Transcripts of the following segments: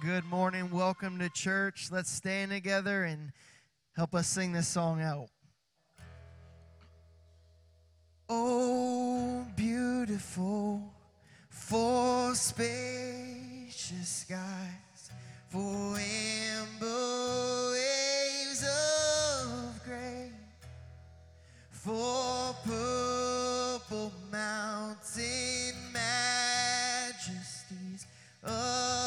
Good morning. Welcome to church. Let's stand together and help us sing this song out. Oh, beautiful for spacious skies, for amber waves of gray, for purple mountain majesties above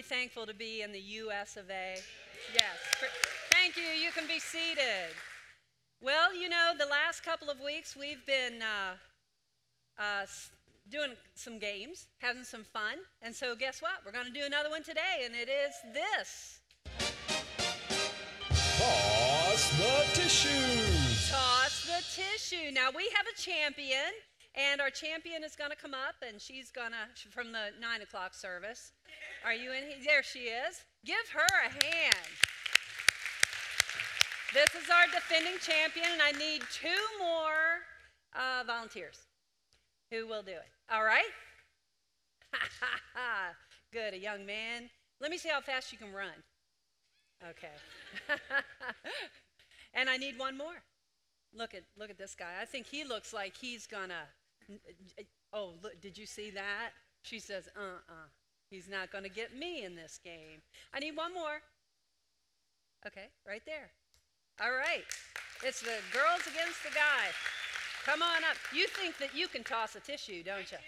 you thankful to be in the U.S. of A? Yes. Thank you. You can be seated. Well, you know, the last couple of weeks we've been uh, uh, doing some games, having some fun, and so guess what? We're going to do another one today, and it is this. Toss the tissues. Toss the tissue. Now we have a champion, and our champion is going to come up, and she's going to from the nine o'clock service. Are you in? here? There she is. Give her a hand. This is our defending champion, and I need two more uh, volunteers who will do it. All right? Good, a young man. Let me see how fast you can run. Okay. and I need one more. Look at look at this guy. I think he looks like he's gonna. Oh, look, did you see that? She says, "Uh-uh, he's not gonna get me in this game." I need one more. Okay, right there. All right, it's the girls against the guy. Come on up. You think that you can toss a tissue, don't you?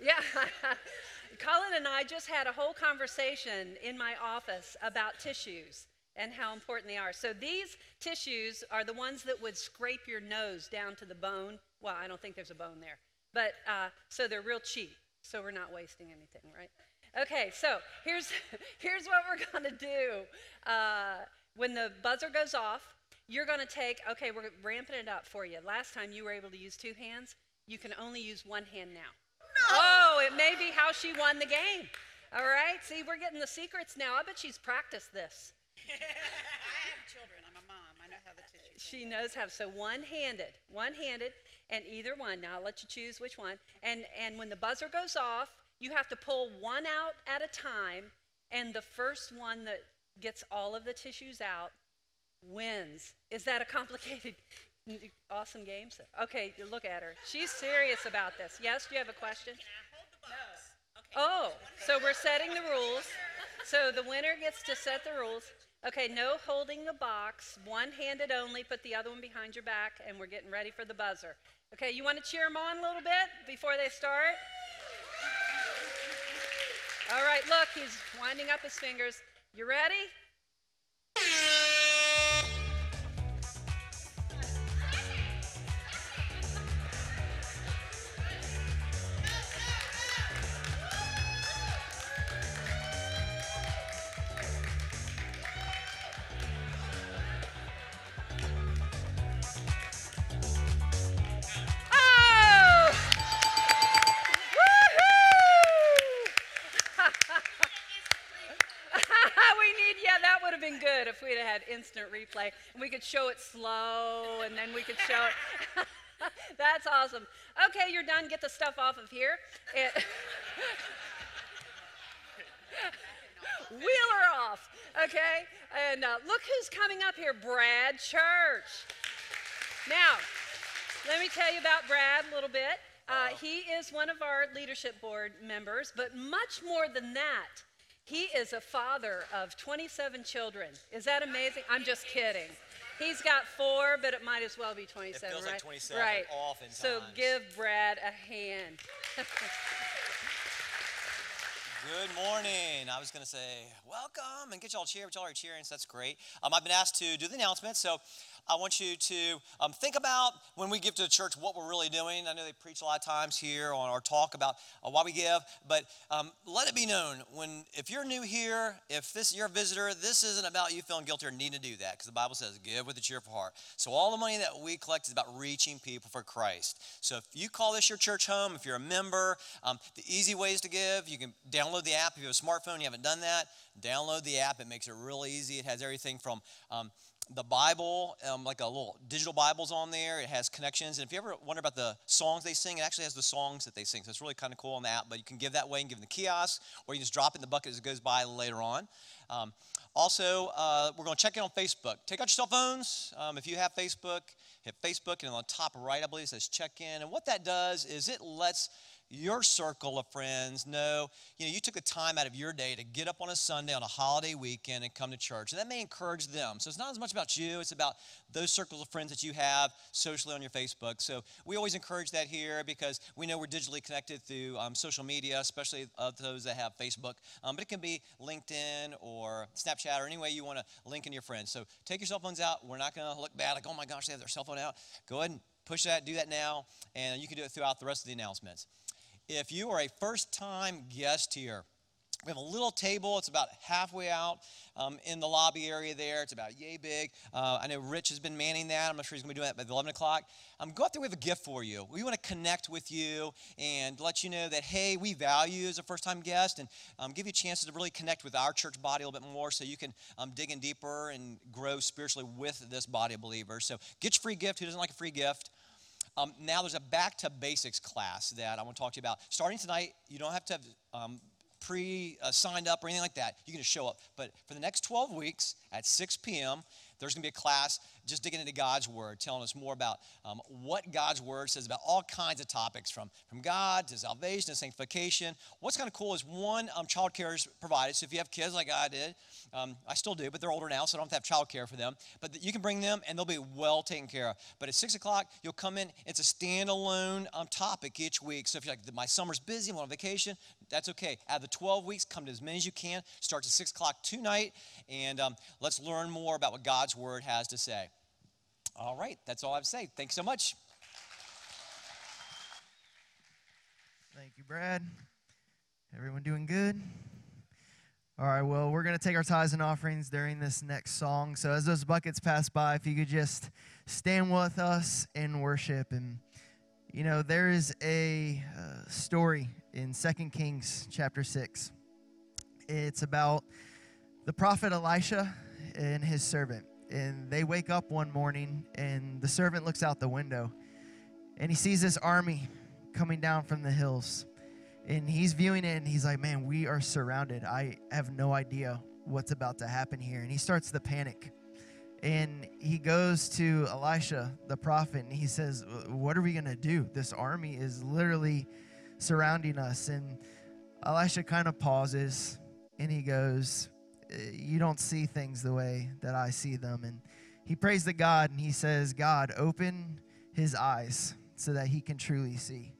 Yeah. Colin and I just had a whole conversation in my office about tissues and how important they are. So these tissues are the ones that would scrape your nose down to the bone. Well, I don't think there's a bone there. But uh, so they're real cheap. So we're not wasting anything, right? Okay, so here's here's what we're gonna do. Uh, when the buzzer goes off, you're gonna take. Okay, we're ramping it up for you. Last time you were able to use two hands. You can only use one hand now. Oh, it may be how she won the game. All right. See, we're getting the secrets now. I bet she's practiced this. I have children. I'm a mom. I know how the tissues. She knows how. So one-handed, one-handed, and either one. Now I'll let you choose which one. And and when the buzzer goes off, you have to pull one out at a time, and the first one that gets all of the tissues out wins. Is that a complicated? Awesome game. Okay, look at her. She's serious about this. Yes, do you have a question? Oh, so we're setting the rules. So the winner gets to set the rules. Okay, no holding the box, one handed only, put the other one behind your back, and we're getting ready for the buzzer. Okay, you want to cheer them on a little bit before they start? All right, look, he's winding up his fingers. You ready? Could show it slow and then we could show it. That's awesome. Okay, you're done. Get the stuff off of here. It- Wheel her off, okay? And uh, look who's coming up here Brad Church. Now, let me tell you about Brad a little bit. Uh, he is one of our leadership board members, but much more than that, he is a father of 27 children. Is that amazing? I'm just kidding. He's got four, but it might as well be 27, feels right? like 27 right. oftentimes. So give Brad a hand. Good morning. I was going to say welcome and get y'all cheer, but y'all are cheering, so that's great. Um, I've been asked to do the announcements, so I want you to um, think about when we give to the church what we're really doing. I know they preach a lot of times here on our talk about uh, why we give, but um, let it be known when if you're new here, if this you're a visitor, this isn't about you feeling guilty or needing to do that because the Bible says give with a cheerful heart. So all the money that we collect is about reaching people for Christ. So if you call this your church home, if you're a member, um, the easy ways to give, you can download the app. If you have a smartphone, you haven't done that, download the app. It makes it really easy. It has everything from um, the Bible, um, like a little digital Bibles on there. It has connections. And if you ever wonder about the songs they sing, it actually has the songs that they sing. So it's really kind of cool on the app. But you can give that way and give them the kiosk, or you just drop it in the bucket as it goes by later on. Um, also, uh, we're going to check in on Facebook. Take out your cell phones. Um, if you have Facebook, hit Facebook, and on the top right, I believe it says check in. And what that does is it lets your circle of friends know, you know, you took the time out of your day to get up on a Sunday on a holiday weekend and come to church. And that may encourage them. So it's not as much about you, it's about those circles of friends that you have socially on your Facebook. So we always encourage that here because we know we're digitally connected through um, social media, especially of those that have Facebook. Um, but it can be LinkedIn or Snapchat or any way you want to link in your friends. So take your cell phones out. We're not going to look bad like, oh my gosh, they have their cell phone out. Go ahead and push that, do that now, and you can do it throughout the rest of the announcements. If you are a first time guest here, we have a little table. It's about halfway out um, in the lobby area there. It's about yay big. Uh, I know Rich has been manning that. I'm not sure he's going to be doing that by 11 o'clock. Um, go out there. We have a gift for you. We want to connect with you and let you know that, hey, we value you as a first time guest and um, give you chances to really connect with our church body a little bit more so you can um, dig in deeper and grow spiritually with this body of believers. So get your free gift. Who doesn't like a free gift? Um, now there's a back to basics class that I want to talk to you about. Starting tonight, you don't have to have um, pre uh, signed up or anything like that. You can just show up. But for the next 12 weeks at 6 p.m., there's going to be a class just digging into God's Word, telling us more about um, what God's Word says about all kinds of topics from, from God to salvation to sanctification. What's kind of cool is one, um, child care is provided. So if you have kids like I did, um, I still do, but they're older now, so I don't have to have child care for them. But you can bring them and they'll be well taken care of. But at 6 o'clock, you'll come in. It's a standalone um, topic each week. So if you're like, my summer's busy, I'm on vacation, that's okay. Out of the 12 weeks, come to as many as you can. Starts at 6 o'clock tonight, and um, let's learn more about what God's Word has to say. All right, that's all I have to say. Thanks so much. Thank you, Brad. Everyone doing good? All right, well, we're going to take our tithes and offerings during this next song. So as those buckets pass by, if you could just stand with us in worship. And, you know, there is a uh, story in Second Kings chapter 6. It's about the prophet Elisha and his servant. And they wake up one morning, and the servant looks out the window, and he sees this army coming down from the hills and he's viewing it and he's like, man, we are surrounded. I have no idea what's about to happen here. And he starts to panic. And he goes to Elisha, the prophet, and he says, What are we going to do? This army is literally surrounding us. And Elisha kind of pauses and he goes, You don't see things the way that I see them. And he prays to God and he says, God, open his eyes so that he can truly see.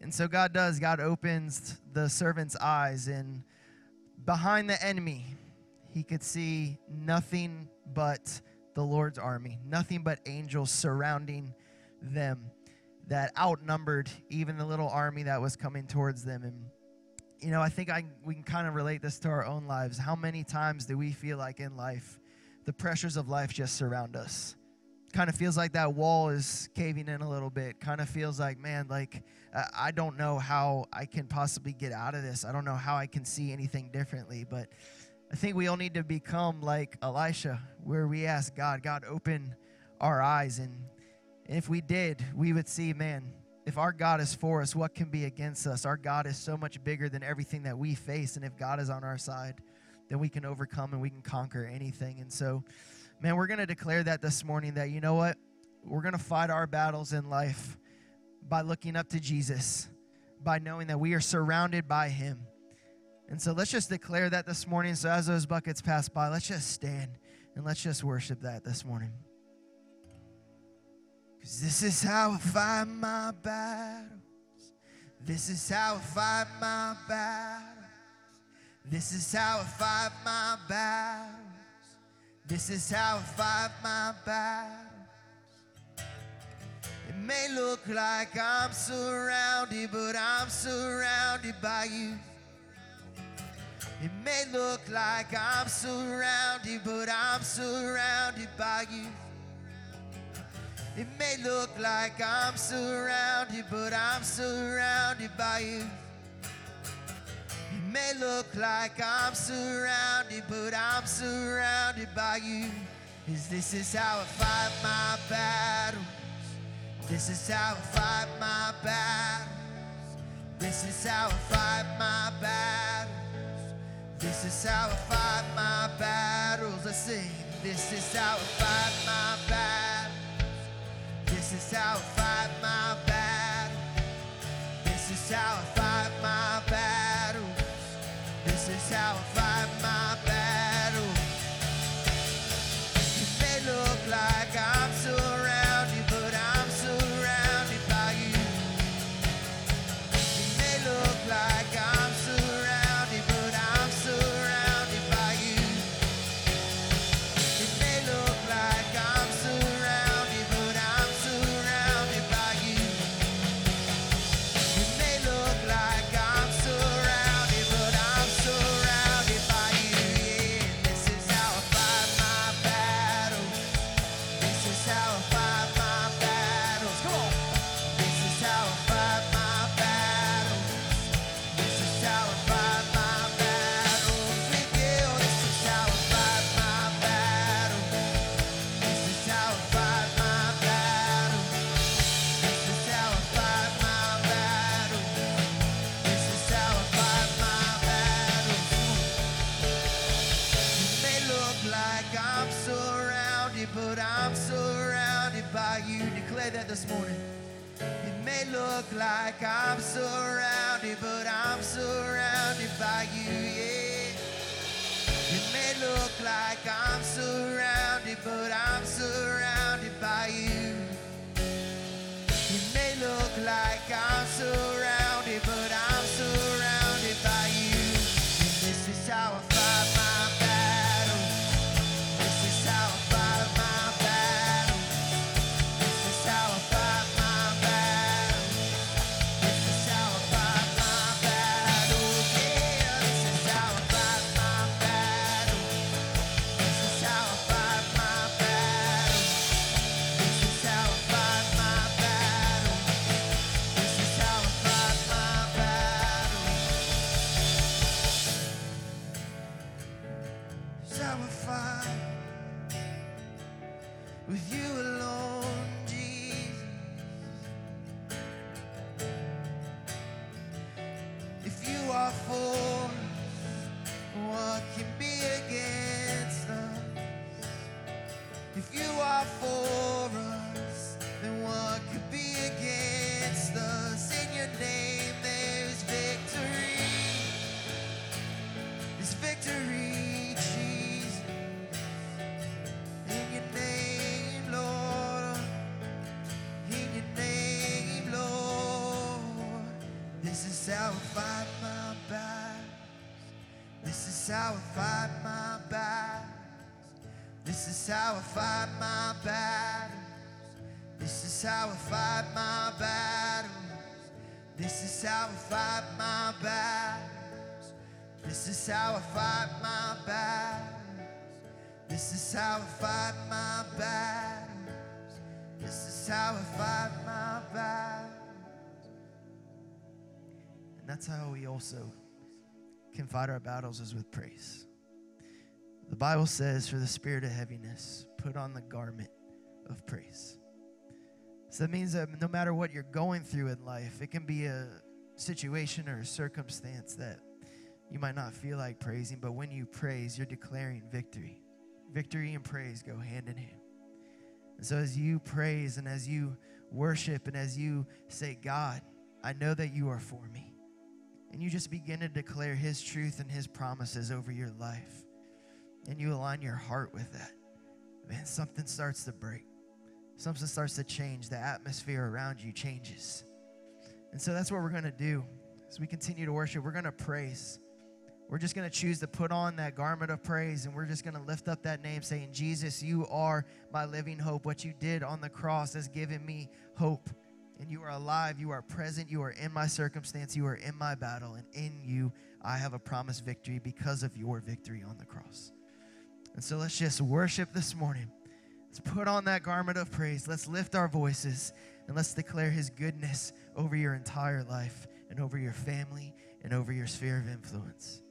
And so God does. God opens the servant's eyes, and behind the enemy, he could see nothing but the Lord's army, nothing but angels surrounding them that outnumbered even the little army that was coming towards them. And, you know, I think I, we can kind of relate this to our own lives. How many times do we feel like in life the pressures of life just surround us? Kind of feels like that wall is caving in a little bit. Kind of feels like, man, like, uh, I don't know how I can possibly get out of this. I don't know how I can see anything differently. But I think we all need to become like Elisha, where we ask God, God, open our eyes. And if we did, we would see, man, if our God is for us, what can be against us? Our God is so much bigger than everything that we face. And if God is on our side, then we can overcome and we can conquer anything. And so, man, we're going to declare that this morning that, you know what? We're going to fight our battles in life by looking up to Jesus, by knowing that we are surrounded by Him. And so let's just declare that this morning. So as those buckets pass by, let's just stand and let's just worship that this morning. Because this is how I fight my battles. This is how I fight my battles. This is how I fight my battles. This is how I fight my battles. It may look like I'm surrounded, but I'm surrounded by you. It may look like I'm surrounded, but I'm surrounded by you. It may look like I'm surrounded, but I'm surrounded by you. It may look like I'm surrounded, but I'm surrounded by you. Cause this is how I fight my battles. This is how I fight my battles. This is how I fight my battles. This is how I fight my battles. I sing. This is how I fight my battles. This is how I fight my battles. This is how I fight my battles. This is how I fight like I'm surrounded, but I'm surrounded by you. Yeah. It may look like I'm surrounded, but I'm also can fight our battles is with praise. The Bible says, for the spirit of heaviness, put on the garment of praise. So that means that no matter what you're going through in life, it can be a situation or a circumstance that you might not feel like praising, but when you praise, you're declaring victory. Victory and praise go hand in hand. And so as you praise and as you worship and as you say, God, I know that you are for me, and you just begin to declare His truth and His promises over your life, and you align your heart with that, man, something starts to break. Something starts to change. The atmosphere around you changes. And so that's what we're going to do as we continue to worship. We're going to praise. We're just going to choose to put on that garment of praise and we're just going to lift up that name saying, Jesus, you are my living hope. What you did on the cross has given me hope. And you are alive. You are present. You are in my circumstance. You are in my battle. And in you, I have a promised victory because of your victory on the cross. And so let's just worship this morning. Let's put on that garment of praise. Let's lift our voices and let's declare his goodness over your entire life and over your family and over your sphere of influence.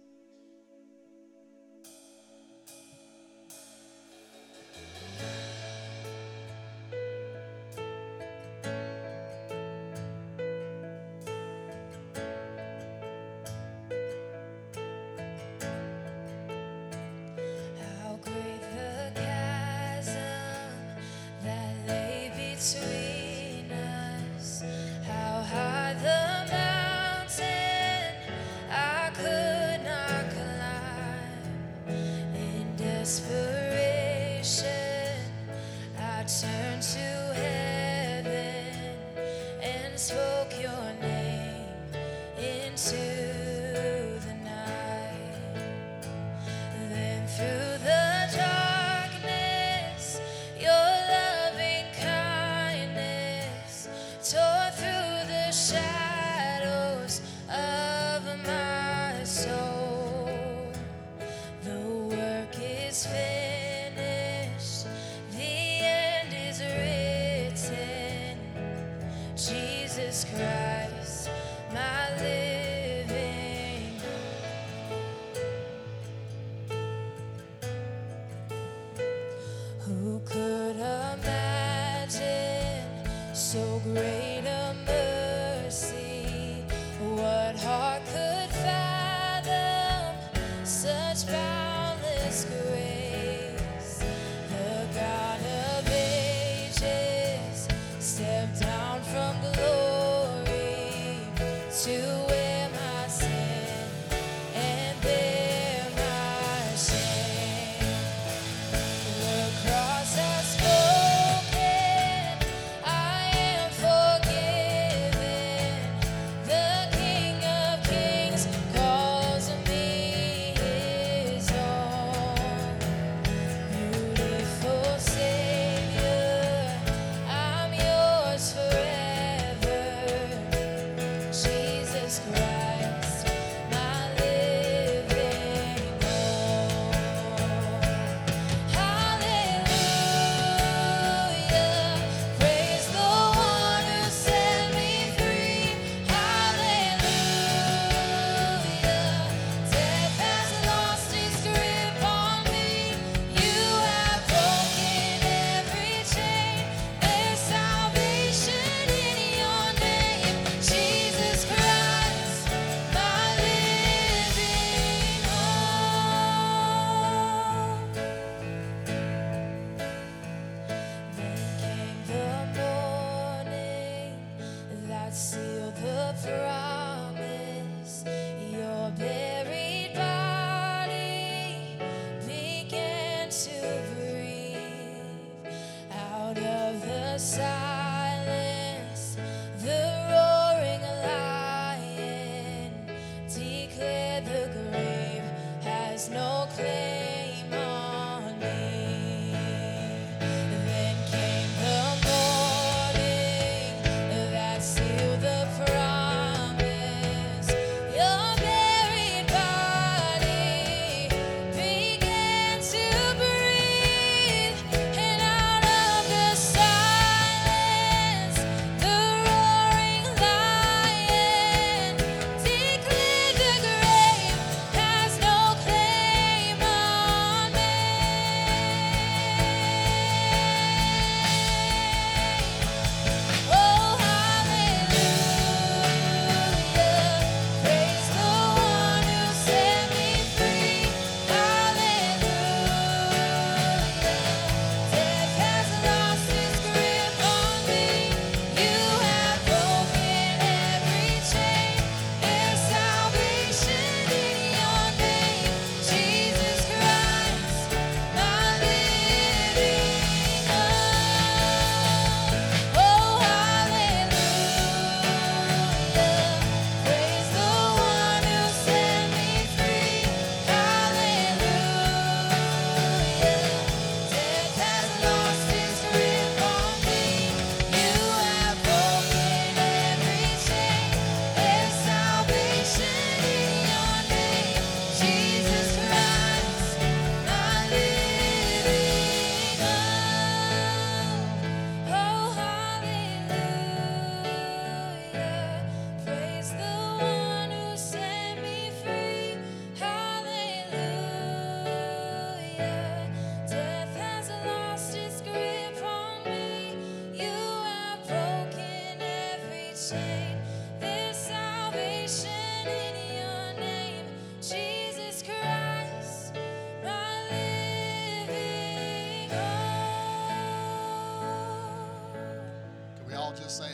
seal the prize.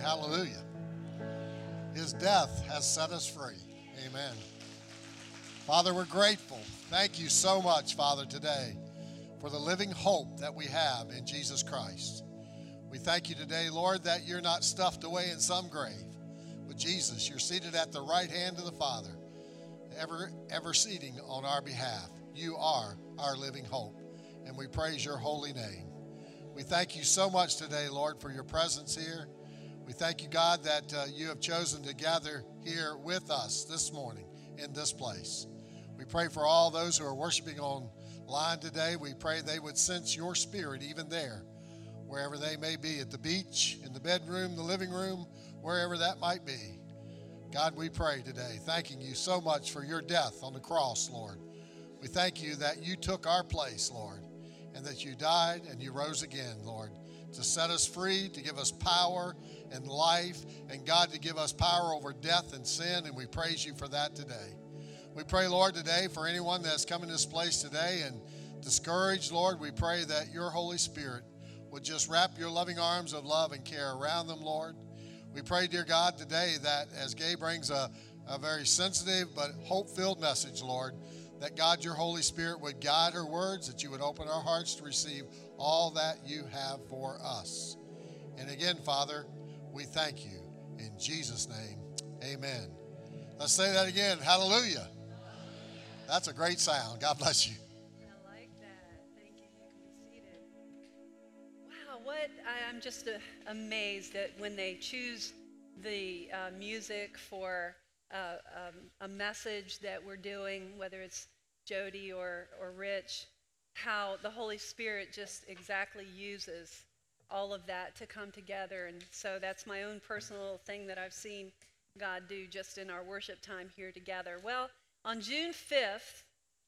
Hallelujah? His death has set us free. Amen. Father, we're grateful. Thank you so much, Father, today for the living hope that we have in Jesus Christ. We thank you today, Lord, that you're not stuffed away in some grave, but Jesus, you're seated at the right hand of the Father, ever, ever seating on our behalf. You are our living hope, and we praise your holy name. We thank you so much today, Lord, for your presence here. We thank you, God, that uh, you have chosen to gather here with us this morning in this place. We pray for all those who are worshiping online today. We pray they would sense your spirit even there, wherever they may be at the beach, in the bedroom, the living room, wherever that might be. God, we pray today, thanking you so much for your death on the cross, Lord. We thank you that you took our place, Lord, and that you died and you rose again, Lord, to set us free, to give us power and life, and God, to give us power over death and sin, and we praise you for that today. We pray, Lord, today for anyone that's come in this place today and discouraged, Lord, we pray that your Holy Spirit would just wrap your loving arms of love and care around them, Lord. We pray, dear God, today that as Gay brings a, a very sensitive but hope filled message, Lord, that God, your Holy Spirit, would guide her words, that you would open our hearts to receive all that you have for us. And again, Father, we thank you. In Jesus' name, amen. Let's say that again. Hallelujah. That's a great sound. God bless you. I like that. Thank you. You can be seated. Wow, what I'm just uh, amazed that when they choose the uh, music for uh, um, a message that we're doing, whether it's Jody or, or Rich, how the Holy Spirit just exactly uses all of that to come together. And so that's my own personal thing that I've seen God do just in our worship time here together. Well, on June 5th,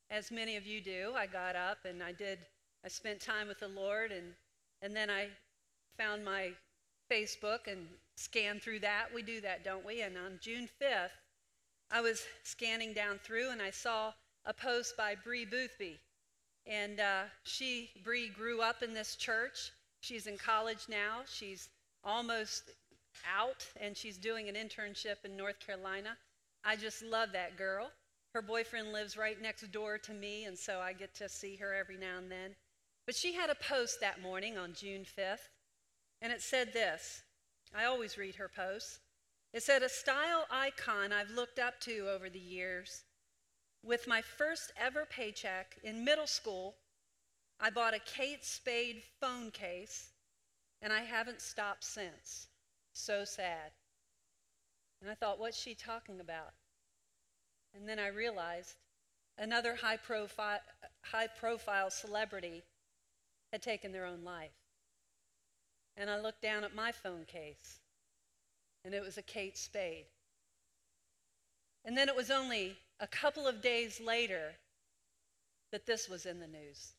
as many of you do, I got up and I did, I spent time with the Lord and, and then I found my Facebook and scanned through that. We do that, don't we? And on June 5th, I was scanning down through and I saw a post by Bree Boothby. And uh, she, Bree, grew up in this church. She's in college now. She's almost out and she's doing an internship in North Carolina. I just love that girl. Her boyfriend lives right next door to me, and so I get to see her every now and then. But she had a post that morning on June 5th, and it said this I always read her posts. It said, A style icon I've looked up to over the years. with my first ever paycheck in middle school, I bought a Kate Spade phone case, and I haven't stopped since. So sad. And I thought, what's she talking about? And then I realized another high profile, high profile celebrity had taken their own life. And I looked down at my phone case, and it was a Kate Spade. And then it was only a couple of days later that this was in the news.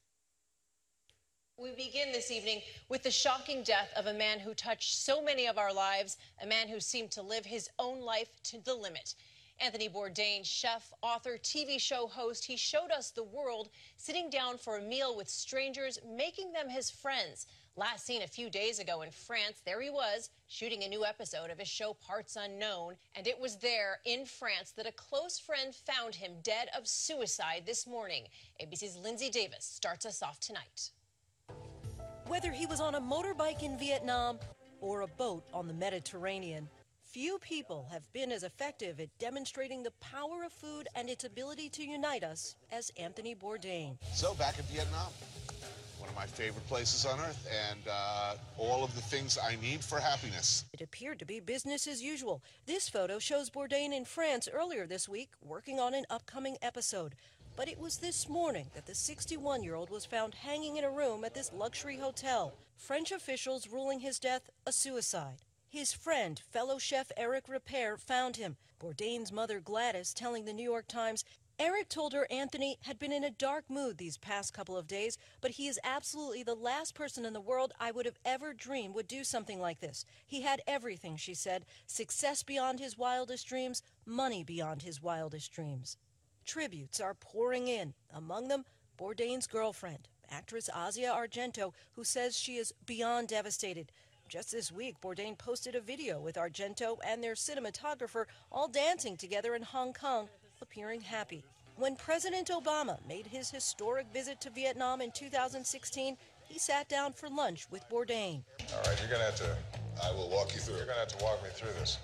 We begin this evening with the shocking death of a man who touched so many of our lives, a man who seemed to live his own life to the limit. Anthony Bourdain, chef, author, TV show host, he showed us the world sitting down for a meal with strangers, making them his friends. Last seen a few days ago in France, there he was, shooting a new episode of his show Parts Unknown. And it was there in France that a close friend found him dead of suicide this morning. ABC's Linsey Davis starts us off tonight. Whether he was on a motorbike in Vietnam or a boat on the Mediterranean, few people have been as effective at demonstrating the power of food and its ability to unite us as Anthony Bourdain. So, back in Vietnam, one of my favorite places on earth, and uh, all of the things I need for happiness. It appeared to be business as usual. This photo shows Bourdain in France earlier this week working on an upcoming episode. But it was this morning that the 61 year old was found hanging in a room at this luxury hotel. French officials ruling his death a suicide. His friend, fellow chef Eric Ripert, found him. Bourdain's mother Gladys telling the New York Times Eric told her Anthony had been in a dark mood these past couple of days, but he is absolutely the last person in the world I would have ever dreamed would do something like this. He had everything, she said success beyond his wildest dreams, money beyond his wildest dreams. Tributes are pouring in, among them Bourdain's girlfriend, actress Asia Argento, who says she is beyond devastated. Just this week, Bourdain posted a video with Argento and their cinematographer all dancing together in Hong Kong, appearing happy. When President Obama made his historic visit to Vietnam in 2016, he sat down for lunch with Bourdain. All right, you're going to have to, I will walk you through. You're going to have to walk me through this.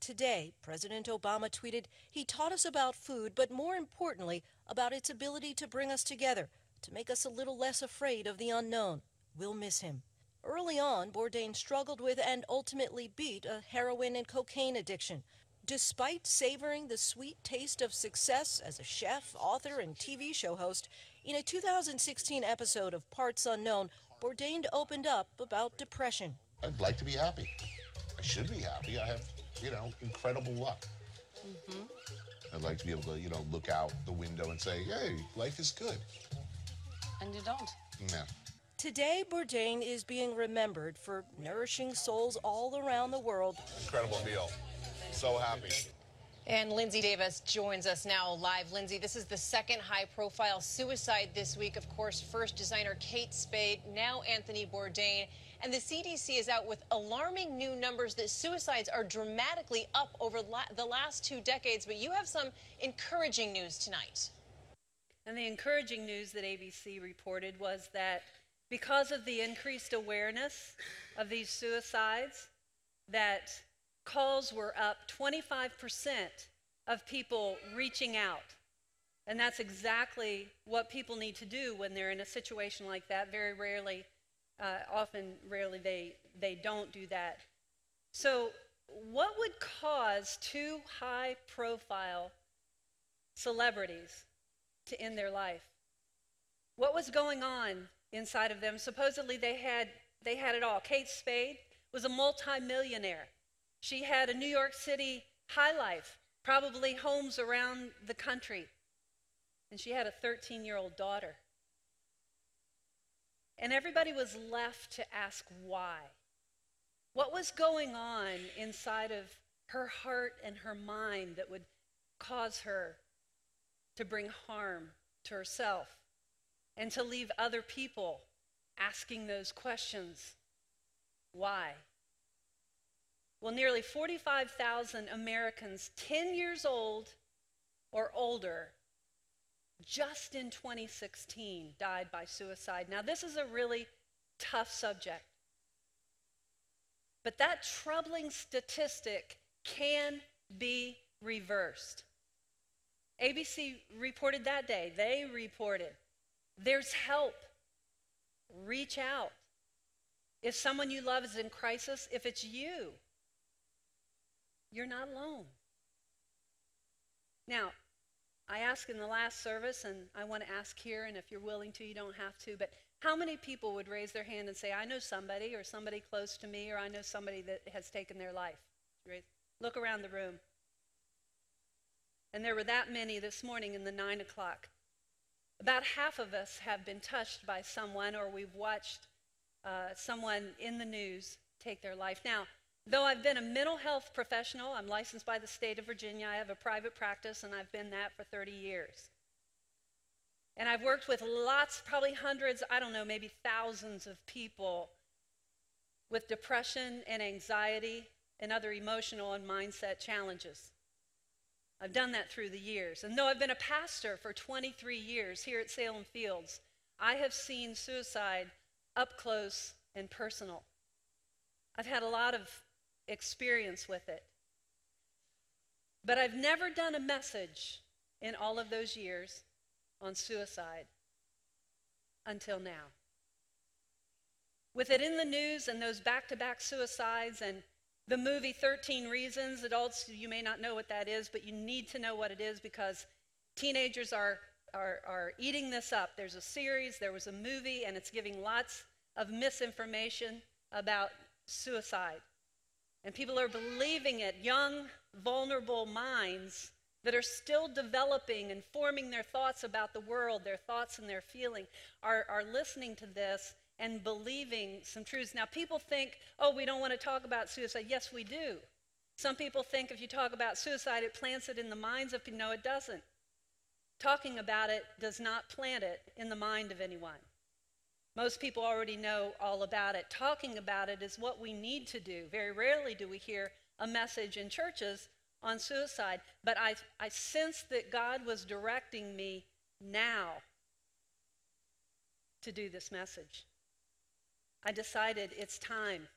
Today, President Obama tweeted, He taught us about food, but more importantly, about its ability to bring us together, to make us a little less afraid of the unknown. We'll miss him. Early on, Bourdain struggled with and ultimately beat a heroin and cocaine addiction. Despite savoring the sweet taste of success as a chef, author, and TV show host, in a 2016 episode of Parts Unknown, Bourdain opened up about depression. I'd like to be happy. I should be happy. I have, you know, incredible luck. Mm-hmm. I'd like to be able to, you know, look out the window and say, hey, life is good. And you don't. Yeah. Today, Bourdain is being remembered for nourishing souls all around the world. Incredible meal. So happy. And Linsey Davis joins us now live. Linsey, this is the second high profile suicide this week. Of course, first designer Kate Spade, now Anthony Bourdain. And the CDC is out with alarming new numbers that suicides are dramatically up over la the last two decades. But you have some encouraging news tonight. And the encouraging news that ABC reported was that because of the increased awareness of these suicides, that calls were up 25% of people reaching out. And that's exactly what people need to do when they're in a situation like that. Very rarely, uh, often, rarely, they, they don't do that. So, what would cause two high profile celebrities to end their life? What was going on inside of them? Supposedly, they had, they had it all. Kate Spade was a multimillionaire. She had a New York City high life, probably homes around the country. And she had a 13 year old daughter. And everybody was left to ask why. What was going on inside of her heart and her mind that would cause her to bring harm to herself and to leave other people asking those questions? Why? Well, nearly 45,000 Americans 10 years old or older just in 2016 died by suicide. Now, this is a really tough subject. But that troubling statistic can be reversed. ABC reported that day. They reported. There's help. Reach out. If someone you love is in crisis, if it's you, you're not alone. Now, I asked in the last service, and I want to ask here, and if you're willing to, you don't have to, but how many people would raise their hand and say, I know somebody, or somebody close to me, or I know somebody that has taken their life? Look around the room. And there were that many this morning in the nine o'clock. About half of us have been touched by someone, or we've watched uh, someone in the news take their life. Now, though I've been a mental health professional, I'm licensed by the state of Virginia, I have a private practice, and I've been that for 30 years. And I've worked with lots, probably hundreds, I don't know, maybe thousands of people with depression and anxiety and other emotional and mindset challenges. I've done that through the years. And though I've been a pastor for 23 years here at Salem Fields, I have seen suicide up close and personal. I've had a lot of experience with it. But I've never done a message in all of those years on suicide until now. With it in the news and those back to back suicides and the movie 13 Reasons, adults, you may not know what that is, but you need to know what it is because teenagers are, are, are eating this up. There's a series, there was a movie, and it's giving lots of misinformation about suicide. And people are believing it. Young, vulnerable minds that are still developing and forming their thoughts about the world, their thoughts and their feeling, are, are listening to this and believing some truths. Now, people think, oh, we don't want to talk about suicide. Yes, we do. Some people think if you talk about suicide, it plants it in the minds of people. No, it doesn't. Talking about it does not plant it in the mind of anyone. Most people already know all about it. Talking about it is what we need to do. Very rarely do we hear a message in churches on suicide, but I, I sensed that God was directing me now to do this message. I decided it's time.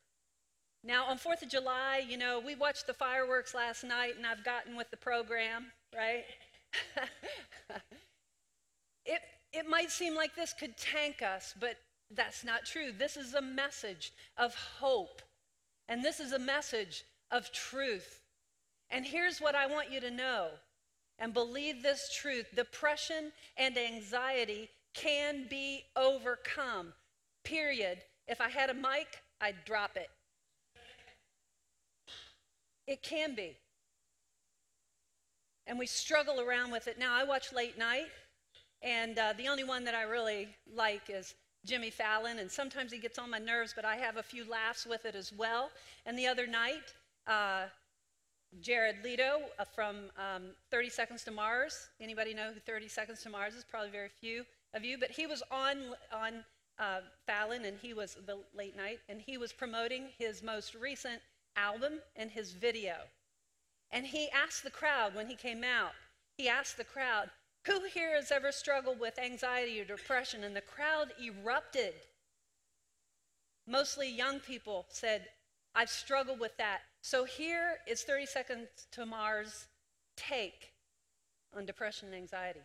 Now, on 4th of July, you know, we watched the fireworks last night and I've gotten with the program, right? it, it might seem like this could tank us, but that's not true. This is a message of hope, and this is a message of truth. And here's what I want you to know and believe this truth depression and anxiety can be overcome, period. If I had a mic, I'd drop it. It can be. And we struggle around with it. Now, I watch late night, and uh, the only one that I really like is Jimmy Fallon, and sometimes he gets on my nerves, but I have a few laughs with it as well. And the other night, uh, Jared Leto uh, from um, 30 Seconds to Mars. Anybody know who 30 Seconds to Mars is? Probably very few of you. But he was on on uh, Fallon, and he was the late night, and he was promoting his most recent album and his video. And he asked the crowd when he came out. He asked the crowd, "Who here has ever struggled with anxiety or depression?" And the crowd erupted. Mostly young people said, I've struggled with that. So here is 30 Seconds to Mars' take on depression and anxiety.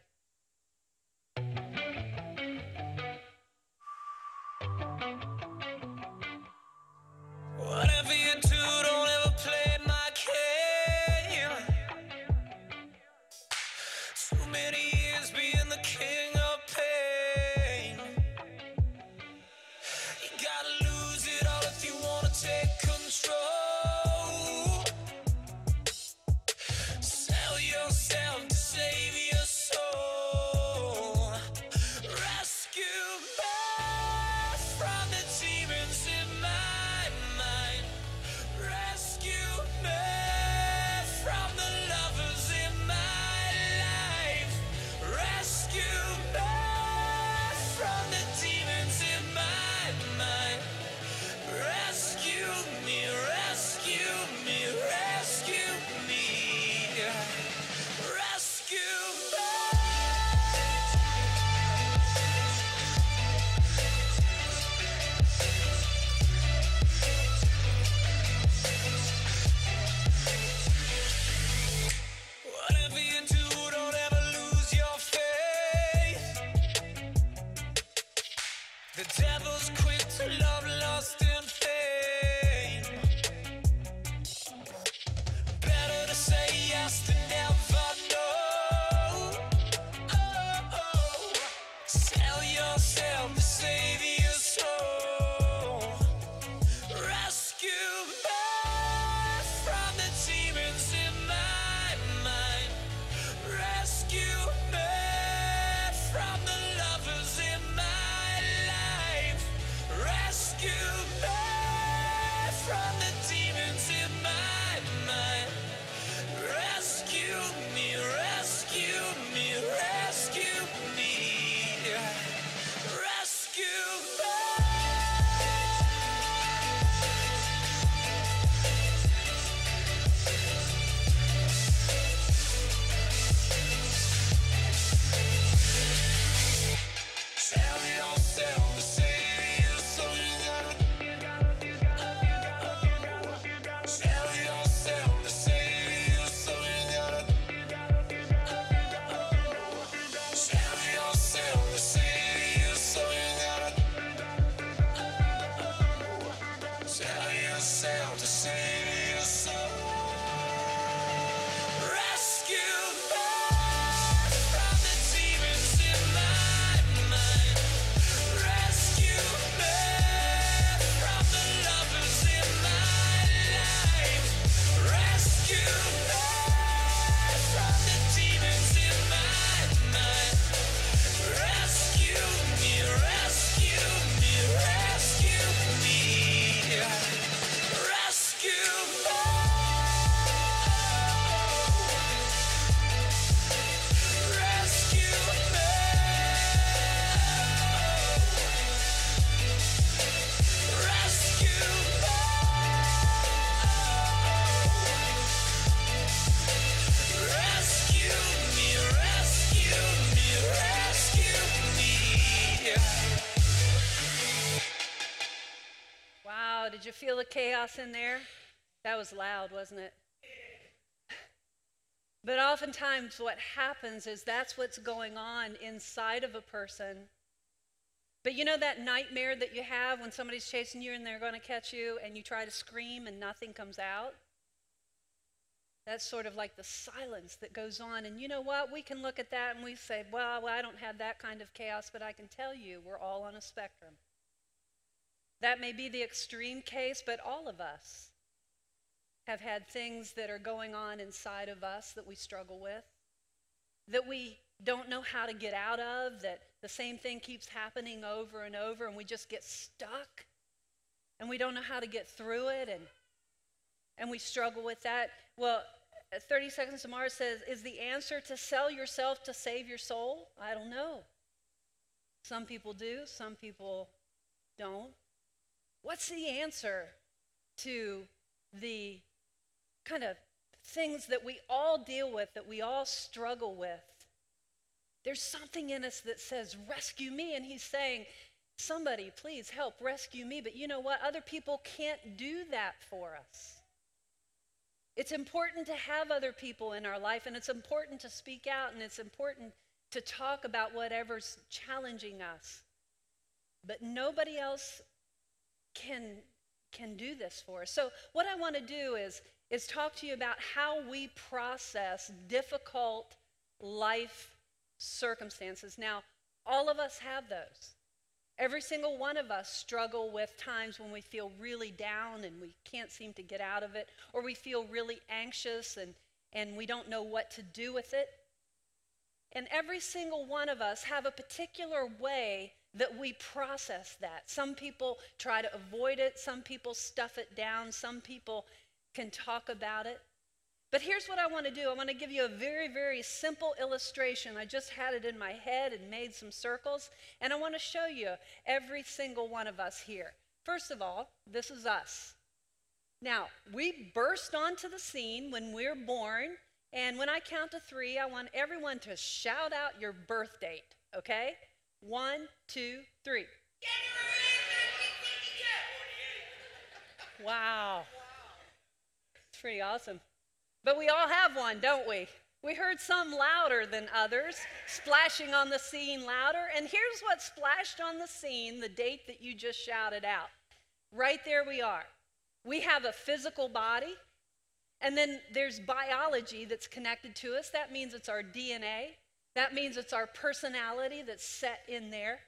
Wow, did you feel the chaos in there? That was loud, wasn't it? But oftentimes, what happens is that's what's going on inside of a person. But you know that nightmare that you have when somebody's chasing you and they're going to catch you and you try to scream and nothing comes out? That's sort of like the silence that goes on. And you know what? We can look at that and we say, well, well, I don't have that kind of chaos, but I can tell you we're all on a spectrum. That may be the extreme case, but all of us have had things that are going on inside of us that we struggle with, that we don't know how to get out of, that the same thing keeps happening over and over, and we just get stuck, and we don't know how to get through it, and, and we struggle with that. Well, uh, 30 Seconds to Mars says, Is the answer to sell yourself to save your soul? I don't know. Some people do, some people don't. What's the answer to the kind of things that we all deal with, that we all struggle with? There's something in us that says, Rescue me. And he's saying, Somebody, please help rescue me. But you know what? Other people can't do that for us. It's important to have other people in our life, and it's important to speak out, and it's important to talk about whatever's challenging us. But nobody else can, can do this for us. So, what I want to do is, is talk to you about how we process difficult life circumstances. Now, all of us have those. Every single one of us struggle with times when we feel really down and we can't seem to get out of it, or we feel really anxious and, and we don't know what to do with it. And every single one of us have a particular way that we process that. Some people try to avoid it, some people stuff it down, some people can talk about it. But here's what I want to do I want to give you a very, very simple illustration. I just had it in my head and made some circles, and I want to show you every single one of us here. First of all, this is us. Now, we burst onto the scene when we're born, and when I count to three, I want everyone to shout out your birth date, okay? One, two, three. Wow. It's pretty awesome. But we all have one, don't we? We heard some louder than others, splashing on the scene louder. And here's what splashed on the scene the date that you just shouted out. Right there we are. We have a physical body, and then there's biology that's connected to us. That means it's our DNA. That means it's our personality that's set in there.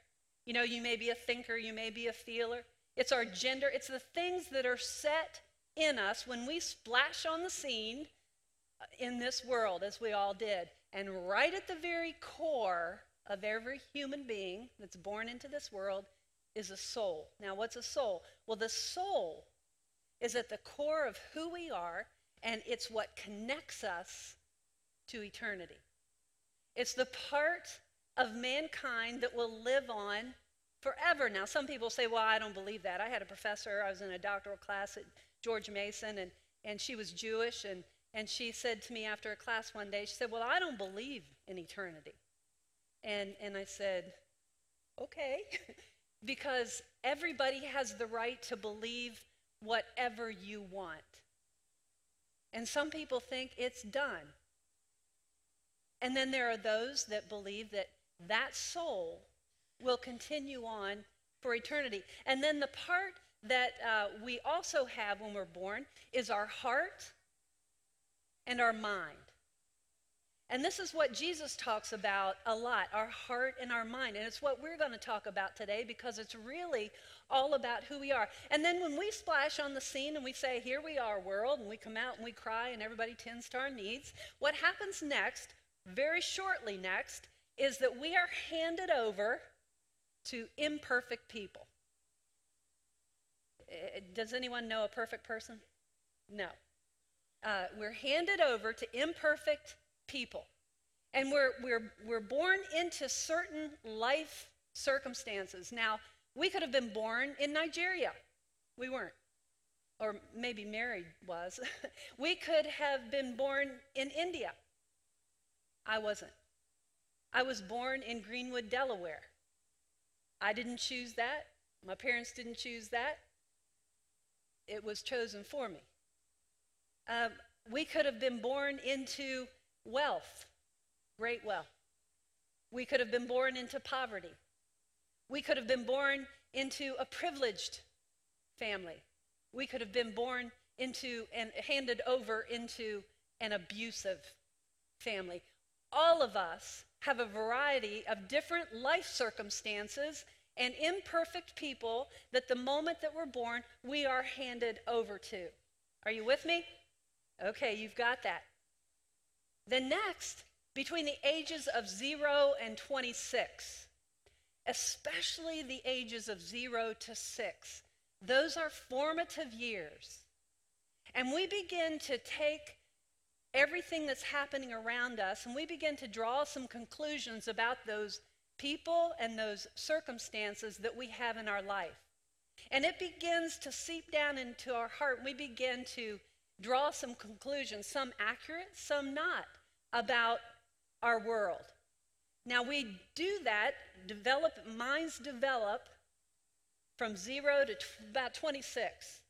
You know, you may be a thinker, you may be a feeler. It's our gender, it's the things that are set in us when we splash on the scene uh, in this world, as we all did. And right at the very core of every human being that's born into this world is a soul. Now, what's a soul? Well, the soul is at the core of who we are, and it's what connects us to eternity. It's the part of mankind that will live on forever. Now, some people say, well, I don't believe that. I had a professor, I was in a doctoral class at George Mason, and, and she was Jewish, and, and she said to me after a class one day, she said, Well, I don't believe in eternity. And, and I said, Okay, because everybody has the right to believe whatever you want. And some people think it's done. And then there are those that believe that that soul will continue on for eternity. And then the part that uh, we also have when we're born is our heart and our mind. And this is what Jesus talks about a lot our heart and our mind. And it's what we're going to talk about today because it's really all about who we are. And then when we splash on the scene and we say, Here we are, world, and we come out and we cry and everybody tends to our needs, what happens next, very shortly next, is that we are handed over to imperfect people. Eh, Does anyone know a perfect person? No. Uh, we're handed over to imperfect people. And we're, we're, we're born into certain life circumstances. Now, we could have been born in Nigeria. We weren't. Or maybe Mary was. we could have been born in India. I wasn't. I was born in Greenwood, Delaware. I didn't choose that. My parents didn't choose that. It was chosen for me. Um, we could have been born into wealth, great wealth. We could have been born into poverty. We could have been born into a privileged family. We could have been born into and handed over into an abusive family. All of us have a variety of different life circumstances and imperfect people that the moment that we're born, we are handed over to. Are you with me? Okay, you've got that. Then, next, between the ages of 0 and 26, especially the ages of 0 to 6, those are formative years. And we begin to take everything that's happening around us and we begin to draw some conclusions about those people and those circumstances that we have in our life. And it begins to seep down into our heart. We begin to draw some conclusions, some accurate, some not, about our world. Now, we do that, develop, minds develop from zero to t- about 26.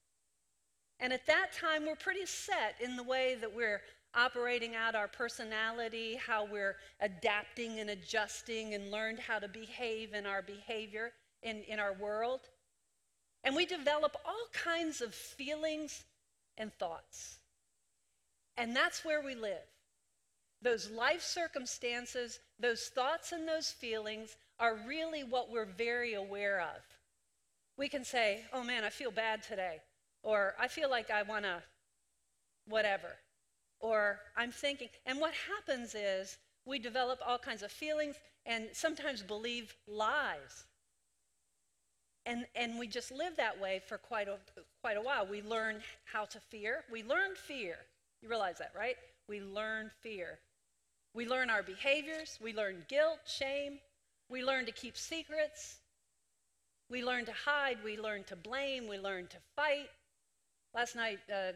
And at that time, we're pretty set in the way that we're operating out our personality, how we're adapting and adjusting and learned how to behave in our behavior in, in our world. And we develop all kinds of feelings and thoughts. And that's where we live. Those life circumstances, those thoughts and those feelings are really what we're very aware of. We can say, oh man, I feel bad today, or I feel like I want to, whatever or I'm thinking. And what happens is we develop all kinds of feelings and sometimes believe lies. And, and we just live that way for quite a, quite a while. We learn how to fear. We learn fear. You realize that, right? We learn fear. We learn our behaviors. We learn guilt, shame. We learn to keep secrets. We learn to hide. We learn to blame. We learn to fight. Last night, uh,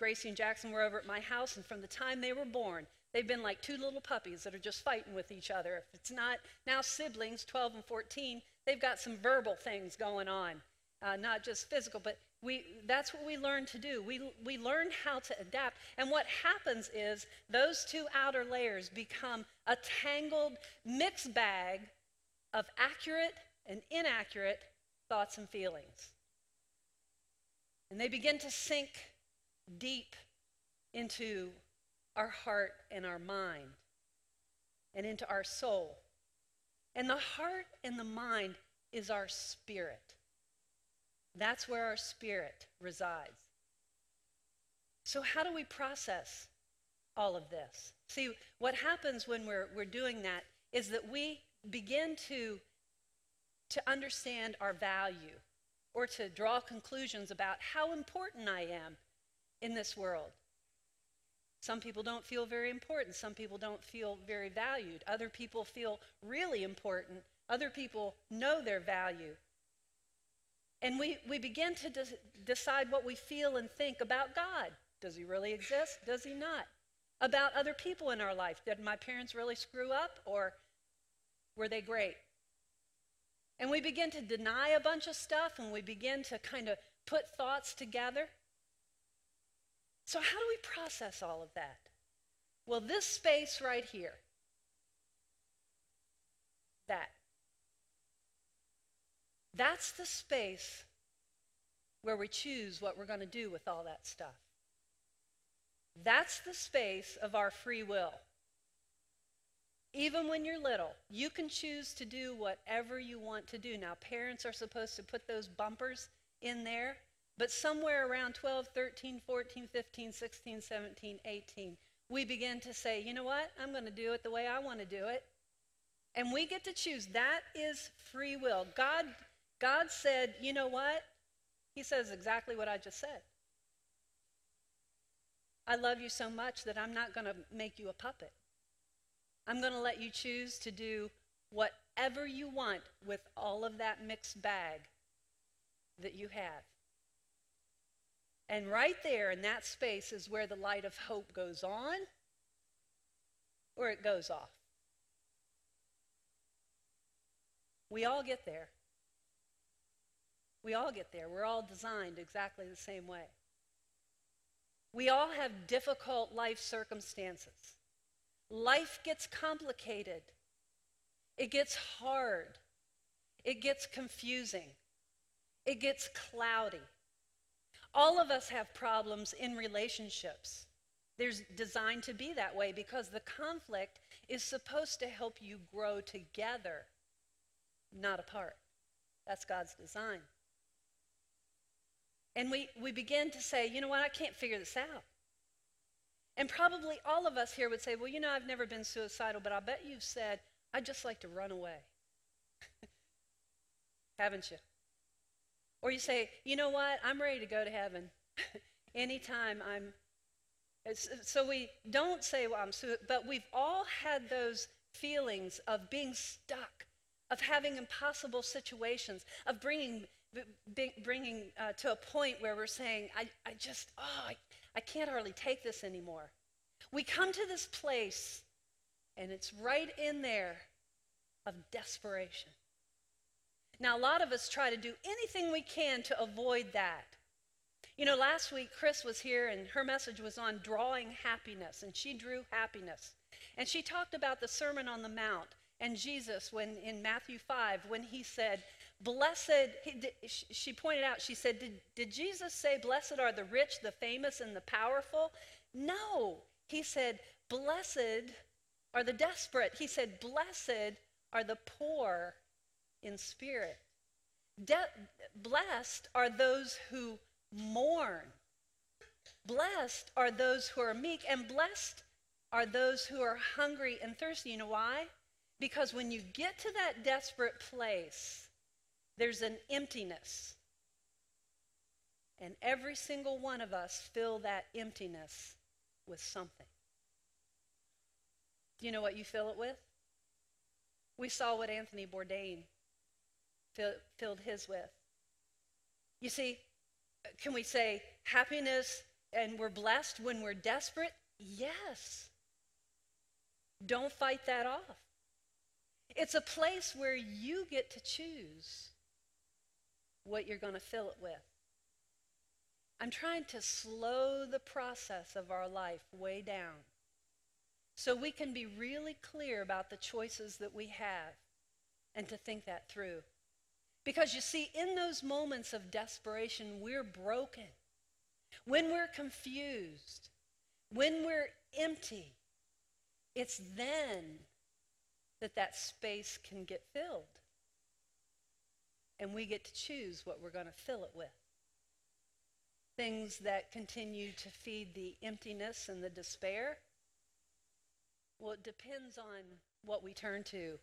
Gracie and Jackson were over at my house, and from the time they were born, they've been like two little puppies that are just fighting with each other. If it's not now siblings, 12 and 14, they've got some verbal things going on. uh, not just physical, but we, that's what we learn to do. We, we learn how to adapt. And what happens is those two outer layers become a tangled mixed bag of accurate and inaccurate thoughts and feelings. And they begin to sink deep into our heart and our mind and into our soul. And the heart and the mind is our spirit. That's where our spirit resides. So, how do we process all of this? See, what happens when we're, we're doing that is that we begin to, to understand our value or to draw conclusions about how important I am in this world. Some people don't feel very important. Some people don't feel very valued. Other people feel really important. Other people know their value. And we, we begin to de- decide what we feel and think about God. Does he really exist? Does he not? About other people in our life. Did my parents really screw up or were they great? And we begin to deny a bunch of stuff and we begin to kind of put thoughts together. So, how do we process all of that? Well, this space right here, that, that's the space where we choose what we're going to do with all that stuff. That's the space of our free will. Even when you're little, you can choose to do whatever you want to do. Now, parents are supposed to put those bumpers in there, but somewhere around 12, 13, 14, 15, 16, 17, 18, we begin to say, you know what? I'm going to do it the way I want to do it. And we get to choose. That is free will. God, God said, you know what? He says exactly what I just said. I love you so much that I'm not going to make you a puppet. I'm going to let you choose to do whatever you want with all of that mixed bag that you have. And right there in that space is where the light of hope goes on or it goes off. We all get there. We all get there. We're all designed exactly the same way. We all have difficult life circumstances. Life gets complicated. It gets hard. It gets confusing. It gets cloudy. All of us have problems in relationships. There's designed to be that way because the conflict is supposed to help you grow together, not apart. That's God's design. And we, we begin to say, you know what, I can't figure this out. And probably all of us here would say, well, you know, I've never been suicidal, but I bet you've said, I'd just like to run away. Haven't you? Or you say, you know what, I'm ready to go to heaven. Anytime I'm. so we don't say, well, I'm but we've all had those feelings of being stuck, of having impossible situations, of bringing, bringing uh, to a point where we're saying, I, I just, oh, I, I can't hardly take this anymore. We come to this place, and it's right in there of desperation. Now, a lot of us try to do anything we can to avoid that. You know, last week Chris was here and her message was on drawing happiness, and she drew happiness. And she talked about the Sermon on the Mount and Jesus when in Matthew 5 when he said, Blessed, he, she pointed out, she said, did, did Jesus say, Blessed are the rich, the famous, and the powerful? No. He said, Blessed are the desperate. He said, Blessed are the poor in spirit. De- blessed are those who mourn. Blessed are those who are meek, and blessed are those who are hungry and thirsty. You know why? Because when you get to that desperate place, there's an emptiness. And every single one of us fill that emptiness with something. Do you know what you fill it with? We saw what Anthony Bourdain filled his with. You see, can we say happiness and we're blessed when we're desperate? Yes. Don't fight that off. It's a place where you get to choose what you're going to fill it with. I'm trying to slow the process of our life way down so we can be really clear about the choices that we have and to think that through. Because you see, in those moments of desperation, we're broken. When we're confused, when we're empty, it's then that that space can get filled. And we get to choose what we're going to fill it with. Things that continue to feed the emptiness and the despair. Well, it depends on what we turn to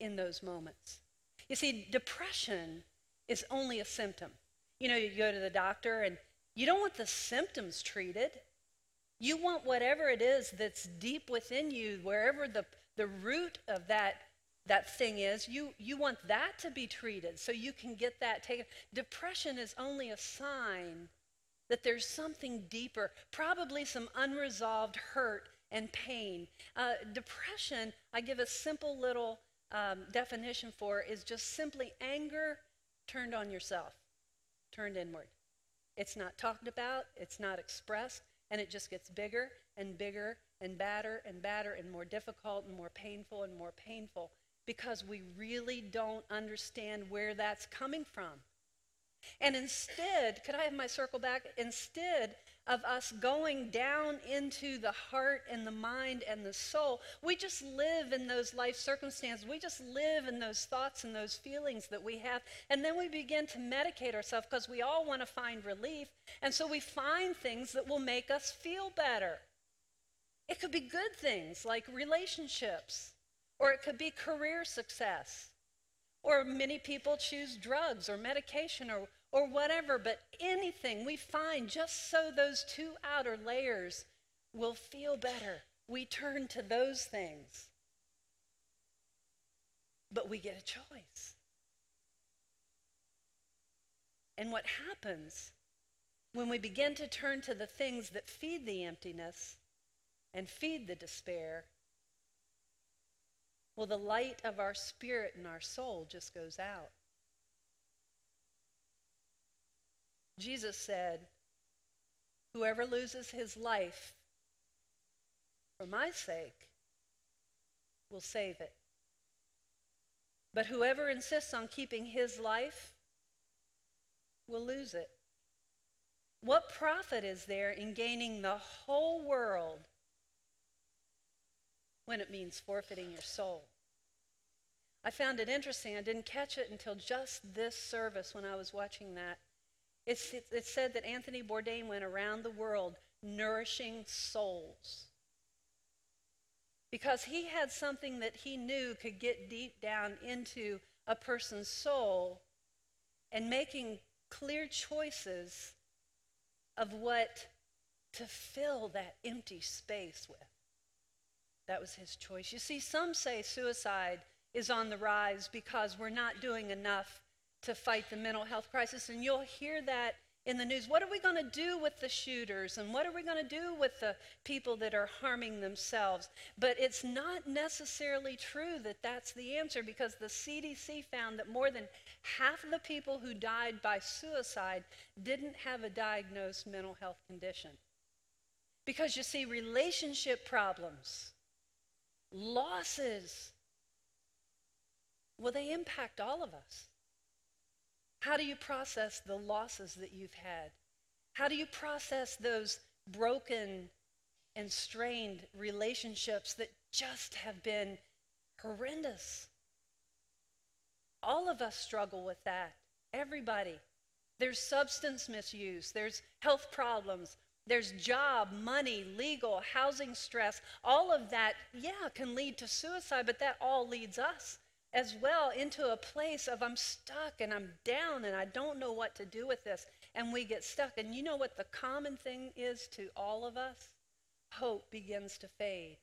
in those moments. You see, depression is only a symptom. You know, you go to the doctor and you don't want the symptoms treated. You want whatever it is that's deep within you, wherever the, the root of that, that thing is, you, you want that to be treated so you can get that taken. Depression is only a sign that there's something deeper, probably some unresolved hurt and pain. Uh, depression, I give a simple little um, definition for, is just simply anger turned on yourself, turned inward. It's not talked about, it's not expressed, and it just gets bigger and bigger and badder and badder and more difficult and more painful and more painful because we really don't understand where that's coming from. And instead, could I have my circle back? Instead of us going down into the heart and the mind and the soul, we just live in those life circumstances. We just live in those thoughts and those feelings that we have. And then we begin to medicate ourselves because we all want to find relief. And so we find things that will make us feel better. It could be good things like relationships, or it could be career success. Or many people choose drugs or medication or, or whatever, but anything we find just so those two outer layers will feel better. We turn to those things. But we get a choice. And what happens when we begin to turn to the things that feed the emptiness and feed the despair well, the light of our spirit and our soul just goes out. Jesus said, Whoever loses his life for my sake will save it. But whoever insists on keeping his life will lose it. What profit is there in gaining the whole world when it means forfeiting your soul. I found it interesting. I didn't catch it until just this service when I was watching that. It's, it, it said that Anthony Bourdain went around the world nourishing souls because he had something that he knew could get deep down into a person's soul and making clear choices of what to fill that empty space with. That was his choice. You see, some say suicide is on the rise because we're not doing enough to fight the mental health crisis. And you'll hear that in the news. What are we going to do with the shooters? And what are we going to do with the people that are harming themselves? But it's not necessarily true that that's the answer because the CDC found that more than half of the people who died by suicide didn't have a diagnosed mental health condition. Because you see, relationship problems losses, well, they impact all of us. How do you process the losses that you've had? How do you process those broken and strained relationships that just have been horrendous? All of us struggle with that. Everybody. There's substance misuse, there's health problems, there's job, money, legal, housing stress. All of that, yeah, can lead to suicide, but that all leads us as well into a place of I'm stuck and I'm down and I don't know what to do with this. And we get stuck. And you know what the common thing is to all of us? Hope begins to fade.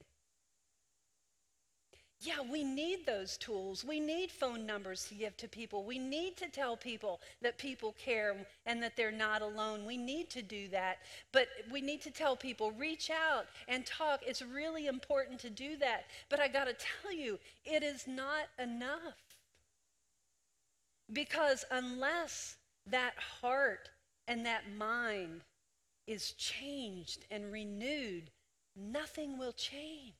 Yeah, we need those tools. We need phone numbers to give to people. We need to tell people that people care and that they're not alone. We need to do that. But we need to tell people, reach out and talk. It's really important to do that. But I got to tell you, it is not enough. Because unless that heart and that mind is changed and renewed, nothing will change.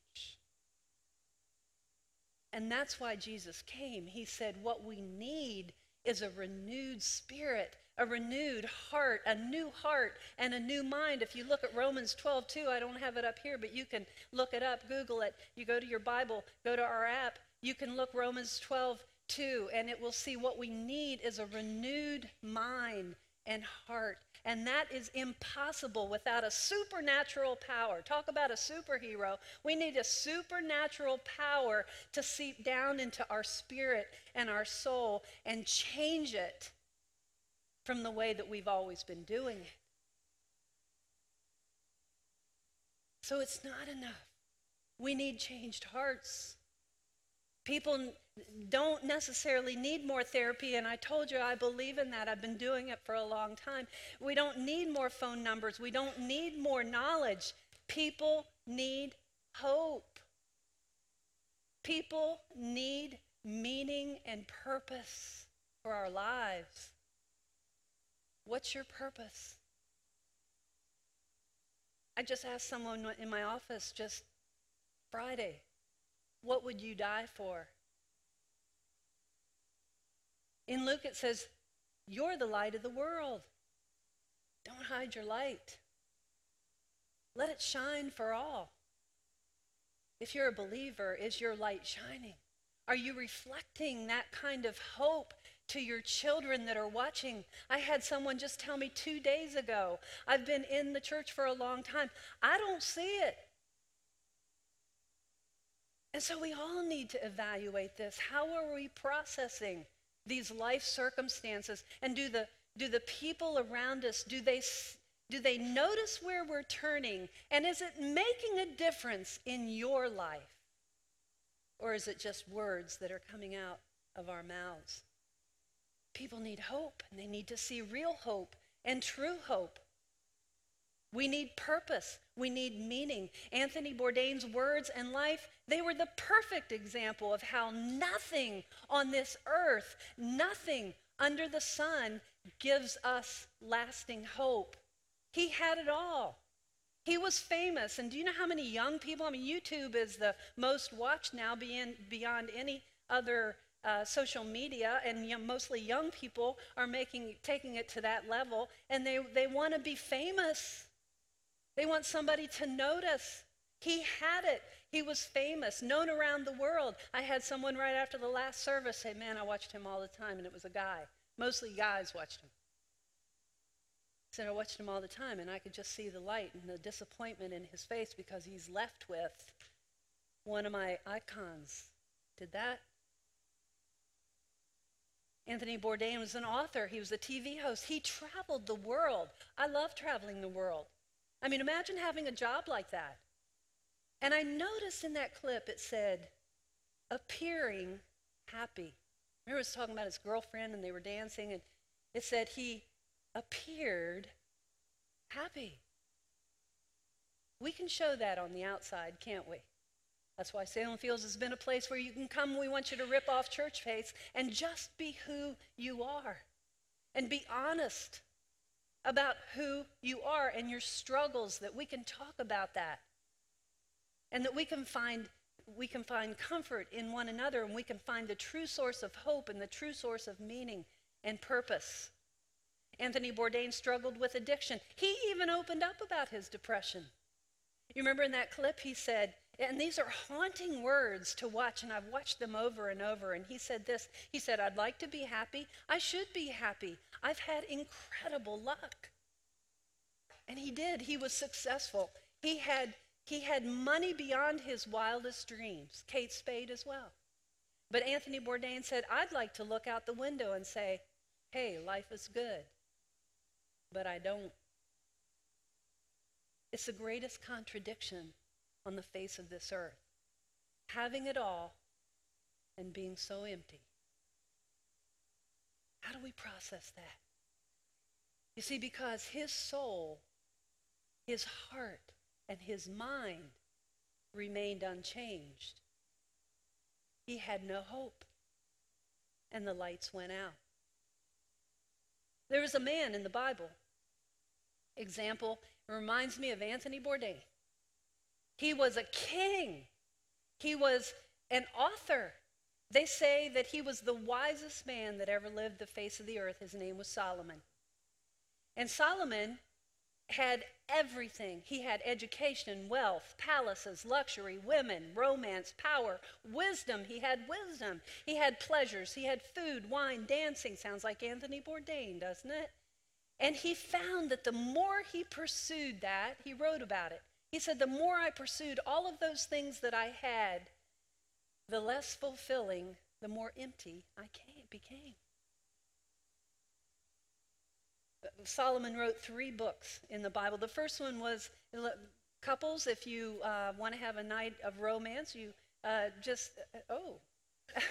And that's why Jesus came. He said, What we need is a renewed spirit, a renewed heart, a new heart, and a new mind. If you look at Romans 12, 2, I don't have it up here, but you can look it up, Google it. You go to your Bible, go to our app, you can look Romans 12, 2, and it will see what we need is a renewed mind and heart. And that is impossible without a supernatural power. Talk about a superhero. We need a supernatural power to seep down into our spirit and our soul and change it from the way that we've always been doing it. So it's not enough. We need changed hearts. People don't necessarily need more therapy, and I told you I believe in that. I've been doing it for a long time. We don't need more phone numbers, we don't need more knowledge. People need hope. People need meaning and purpose for our lives. What's your purpose? I just asked someone in my office just Friday, what would you die for? In Luke, it says, You're the light of the world. Don't hide your light. Let it shine for all. If you're a believer, is your light shining? Are you reflecting that kind of hope to your children that are watching? I had someone just tell me two days ago, I've been in the church for a long time. I don't see it. And so we all need to evaluate this. How are we processing these life circumstances? And do the, do the people around us, do they, do they notice where we're turning? And is it making a difference in your life? Or is it just words that are coming out of our mouths? People need hope, and they need to see real hope and true hope. We need purpose. We need meaning. Anthony Bourdain's words and life, they were the perfect example of how nothing on this earth, nothing under the sun gives us lasting hope. He had it all. He was famous. And do you know how many young people? I mean, YouTube is the most watched now beyond, any other uh, social media, and you know, mostly young people are making, taking it to that level, and they, they want to be famous. They want somebody to notice. He had it. He was famous, known around the world. I had someone right after the last service say, Man, I watched him all the time, and it was a guy. Mostly guys watched him. He said, I watched him all the time, and I could just see the light and the disappointment in his face because he's left with one of my icons. Did that? Anthony Bourdain was an author. He was a TV host. He traveled the world. I love traveling the world. I mean, imagine having a job like that. And I noticed in that clip it said, appearing happy. Remember, it was talking about his girlfriend and they were dancing, and it said he appeared happy. We can show that on the outside, can't we? That's why Salem Fields has been a place where you can come. We want you to rip off church face and just be who you are and be honest about who you are and your struggles that we can talk about that. And that we can find we can find comfort in one another and we can find the true source of hope and the true source of meaning and purpose. Anthony bourdain struggled with addiction. He even opened up about his depression. You remember in that clip he said and these are haunting words to watch and i've watched them over and over. And he said this he said i'd like to be happy. I should be happy. I've had incredible luck. And he did. He was successful. He had he had money beyond his wildest dreams. Kate spade as well. But anthony bourdain said i'd like to look out the window and say hey life is good but i don't it's the greatest contradiction on the face of this earth having it all and being so empty how do we process that you see because his soul his heart and his mind remained unchanged. He had no hope, and the lights went out. There was a man in the Bible. Example, reminds me of Anthony Bourdain. He was a king. He was an author. They say that he was the wisest man that ever lived the face of the earth. His name was Solomon. And Solomon had everything. He had education, wealth, palaces, luxury, women, romance, power, wisdom. He had wisdom. He had pleasures. He had food, wine, dancing. Sounds like Anthony Bourdain, doesn't it? And he found that the more he pursued that, he wrote about it. He said, The more I pursued all of those things that I had, the less fulfilling, the more empty I came, became. Solomon wrote three books in the Bible. The first one was couples, if you uh, want to have a night of romance, you uh, just, uh, oh.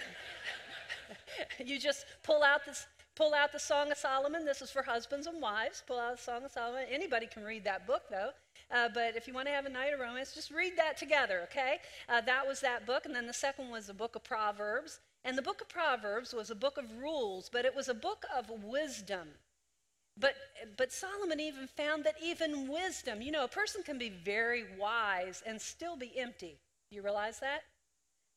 you just pull out this pull out the song of solomon this is for husbands and wives pull out the song of solomon anybody can read that book though uh, but if you want to have a night of romance just read that together okay uh, that was that book and then the second was the book of proverbs and the book of proverbs was a book of rules but it was a book of wisdom but, but Solomon even found that even wisdom, you know, a person can be very wise and still be empty. You realize that?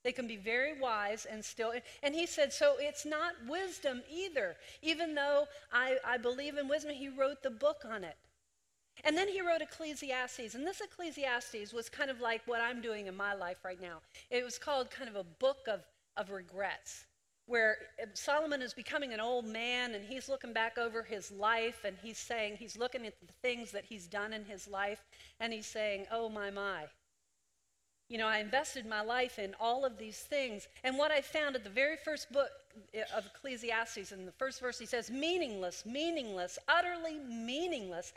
They can be very wise and still. And he said, so it's not wisdom either. Even though I, I believe in wisdom, he wrote the book on it. And then he wrote Ecclesiastes. And this Ecclesiastes was kind of like what I'm doing in my life right now. It was called kind of a book of, of regrets where eh, Solomon is becoming an old man and he's looking back over his life and he's saying, he's looking at the things that he's done in his life and he's saying, oh my, my. You know, I invested my life in all of these things. And what I found at the very first book eh, of Ecclesiastes, in the first verse, he says, meaningless, meaningless, utterly meaningless.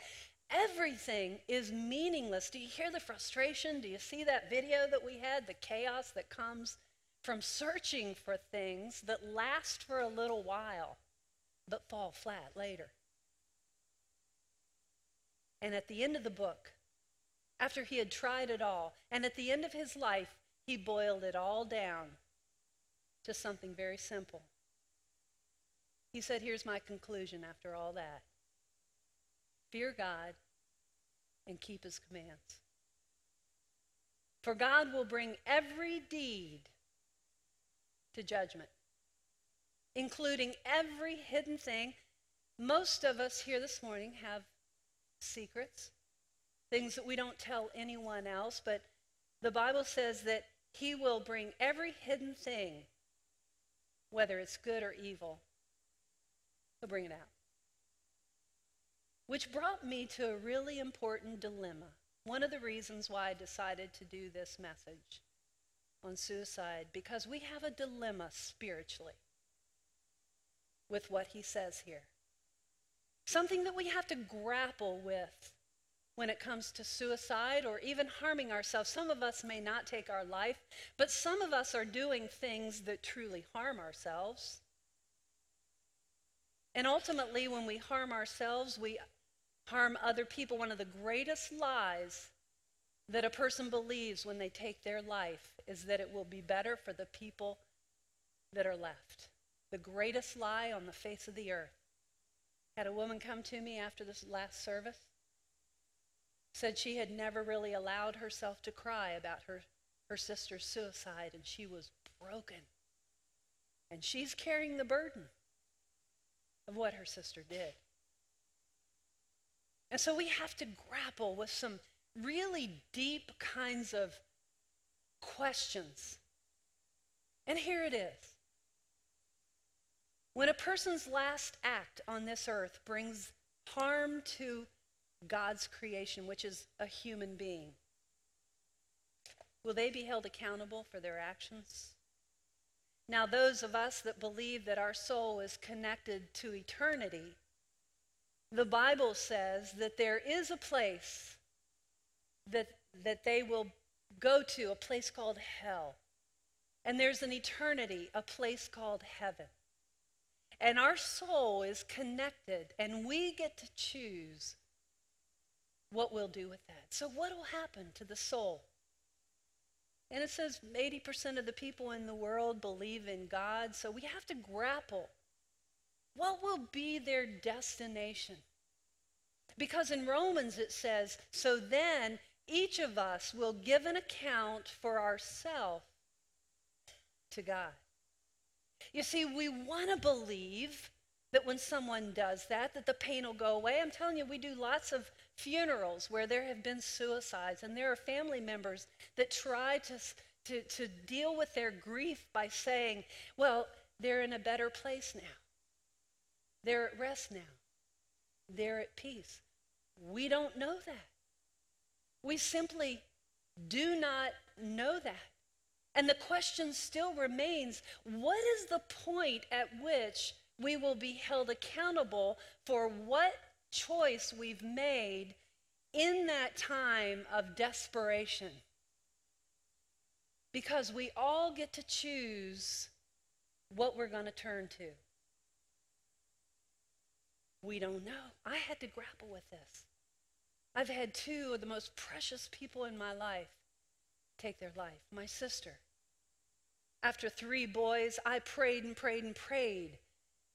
Everything is meaningless. Do you hear the frustration? Do you see that video that we had? The chaos that comes from searching for things that last for a little while but fall flat later. And at the end of the book, after he had tried it all, and at the end of his life, he boiled it all down to something very simple. He said, Here's my conclusion after all that fear God and keep his commands. For God will bring every deed to judgment, including every hidden thing. Most of us here this morning have secrets, things that we don't tell anyone else, but the Bible says that He will bring every hidden thing, whether it's good or evil, He'll bring it out. Which brought me to a really important dilemma. One of the reasons why I decided to do this message on suicide because we have a dilemma spiritually with what he says here. Something that we have to grapple with when it comes to suicide or even harming ourselves. Some of us may not take our life, but some of us are doing things that truly harm ourselves. And ultimately, when we harm ourselves, we harm other people. One of the greatest lies that a person believes when they take their life is that it will be better for the people that are left. The greatest lie on the face of the earth. Had a woman come to me after this last service, said she had never really allowed herself to cry about her, her sister's suicide, and she was broken. And she's carrying the burden of what her sister did. And so we have to grapple with some really deep kinds of questions. And here it is. When a person's last act on this earth brings harm to God's creation, which is a human being, will they be held accountable for their actions? Now, those of us that believe that our soul is connected to eternity, the Bible says that there is a place that, that they will go to, a place called hell. And there's an eternity, a place called heaven. And our soul is connected, and we get to choose what we'll do with that. So, what will happen to the soul? And it says 80% of the people in the world believe in God, so we have to grapple. What will be their destination? Because in Romans it says, so then each of us will give an account for ourselves to God. You see, we want to believe that when someone does that, that the pain will go away. I'm telling you, we do lots of funerals where there have been suicides, and there are family members that try to, to, to deal with their grief by saying, well, they're in a better place now. They're at rest now. They're at peace. We don't know that. We simply do not know that. And the question still remains what is the point at which we will be held accountable for what choice we've made in that time of desperation? Because we all get to choose what we're going to turn to. We don't know. I had to grapple with this. I've had two of the most precious people in my life take their life. My sister. After three boys, I prayed and prayed and prayed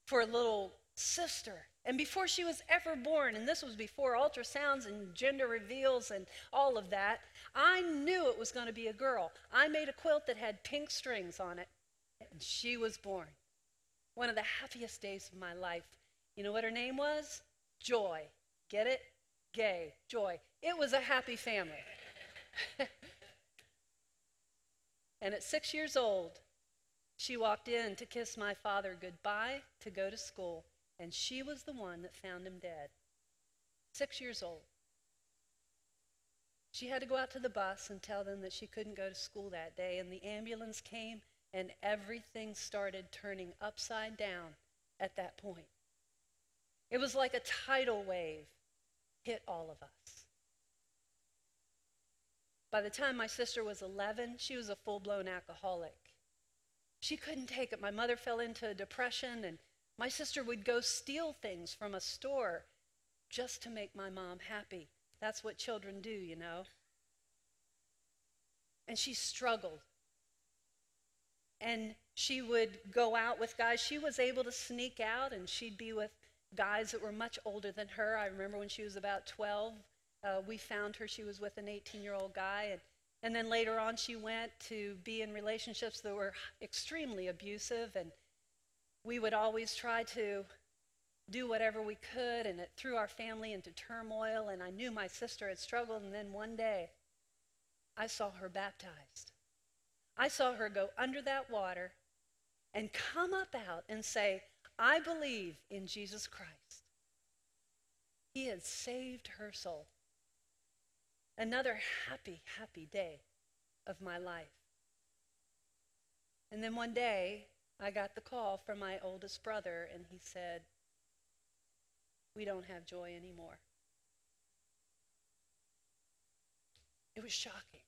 for a little sister. And before she was ever born, and this was before ultrasounds and gender reveals and all of that, I knew it was going to be a girl. I made a quilt that had pink strings on it, and she was born. One of the happiest days of my life. You know what her name was? Joy. Get it? Gay. Joy. It was a happy family. and at six years old, she walked in to kiss my father goodbye to go to school, and she was the one that found him dead. Six years old. She had to go out to the bus and tell them that she couldn't go to school that day, and the ambulance came, and everything started turning upside down at that point. It was like a tidal wave hit all of us. By the time my sister was 11, she was a full blown alcoholic. She couldn't take it. My mother fell into a depression, and my sister would go steal things from a store just to make my mom happy. That's what children do, you know. And she struggled. And she would go out with guys. She was able to sneak out, and she'd be with guys that were much older than her. I remember when she was about 12, uh, we found her. She was with an 18 year old guy. And, and then later on, she went to be in relationships that were extremely abusive. And we would always try to do whatever we could, and it threw our family into turmoil. And I knew my sister had struggled. And then one day, I saw her baptized. I saw her go under that water and come up out and say, I believe in Jesus Christ. He has saved her soul. Another happy, happy day of my life. And then one day, I got the call from my oldest brother, and he said, We don't have joy anymore. It was shocking.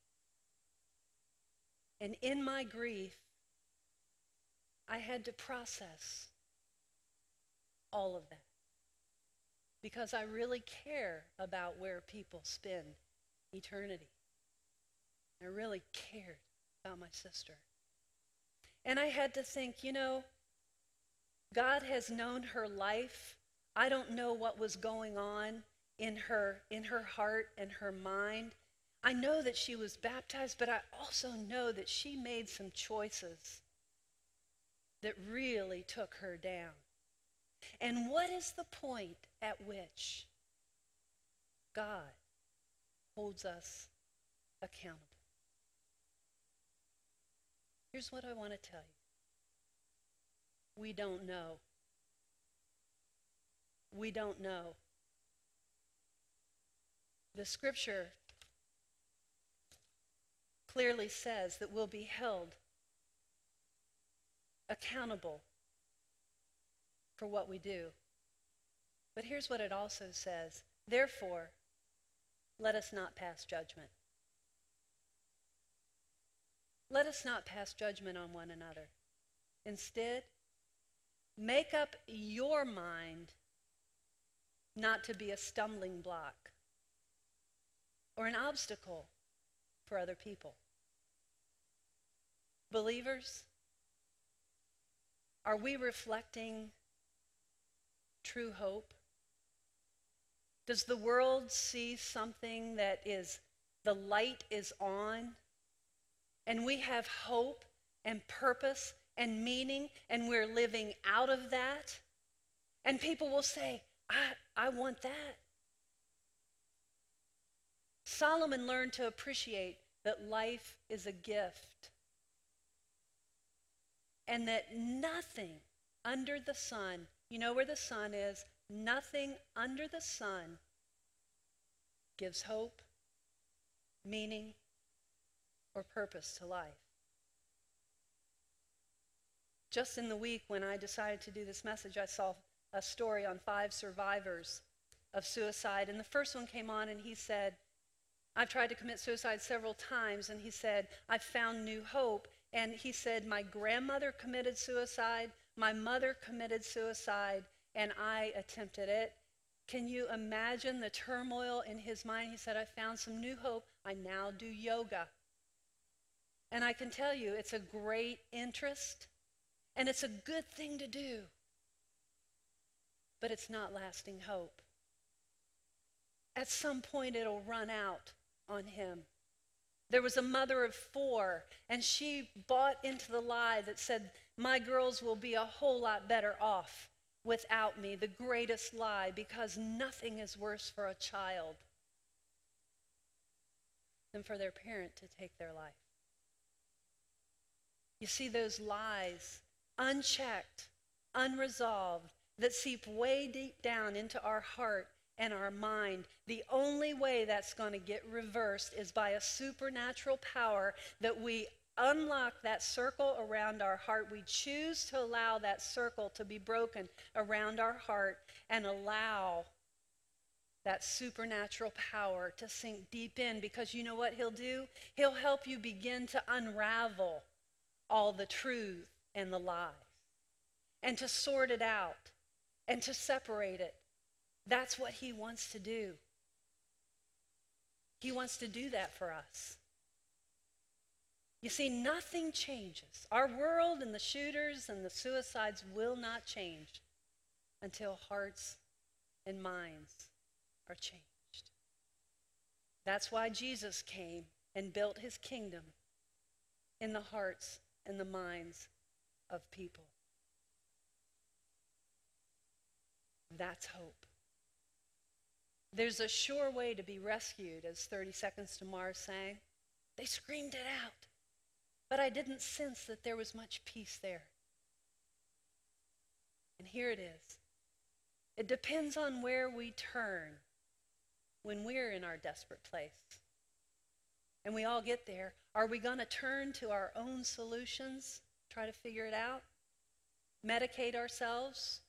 And in my grief, I had to process all of that because I really care about where people spend eternity. I really cared about my sister. And I had to think, you know, God has known her life. I don't know what was going on in her in her heart and her mind. I know that she was baptized, but I also know that she made some choices that really took her down. And what is the point at which God holds us accountable? Here's what I want to tell you we don't know. We don't know. The scripture clearly says that we'll be held accountable for what we do. But here's what it also says Therefore, let us not pass judgment. Let us not pass judgment on one another. Instead, make up your mind not to be a stumbling block or an obstacle for other people. Believers, are we reflecting true hope? Does the world see something that is the light is on and we have hope and purpose and meaning and we're living out of that? And people will say, I, I want that. Solomon learned to appreciate that life is a gift and that nothing under the sun, you know where the sun is, nothing under the sun gives hope, meaning, or purpose to life. Just in the week when I decided to do this message, I saw a story on five survivors of suicide. And the first one came on and he said, I've tried to commit suicide several times. And he said, I found new hope. And he said, My grandmother committed suicide, my mother committed suicide, and I attempted it. Can you imagine the turmoil in his mind? He said, I found some new hope. I now do yoga. And I can tell you, it's a great interest and it's a good thing to do. But it's not lasting hope. At some point, it'll run out on him. There was a mother of four, and she bought into the lie that said, My girls will be a whole lot better off without me. The greatest lie, because nothing is worse for a child than for their parent to take their life. You see, those lies, unchecked, unresolved, that seep way deep down into our heart and our mind. The only way that's going to get reversed is by a supernatural power that we unlock that circle around our heart. We choose to allow that circle to be broken around our heart and allow that supernatural power to sink deep in because you know what he'll do? He'll help you begin to unravel all the truth and the lies and to sort it out and to separate it. That's what he wants to do. He wants to do that for us. You see, nothing changes. Our world and the shooters and the suicides will not change until hearts and minds are changed. That's why Jesus came and built his kingdom in the hearts and the minds of people. That's hope. There's a sure way to be rescued, as 30 Seconds to Mars sang. They screamed it out, but I didn't sense that there was much peace there. And here it is. It depends on where we turn when we're in our desperate place. And we all get there. Are we going to turn to our own solutions, try to figure it out, medicate ourselves?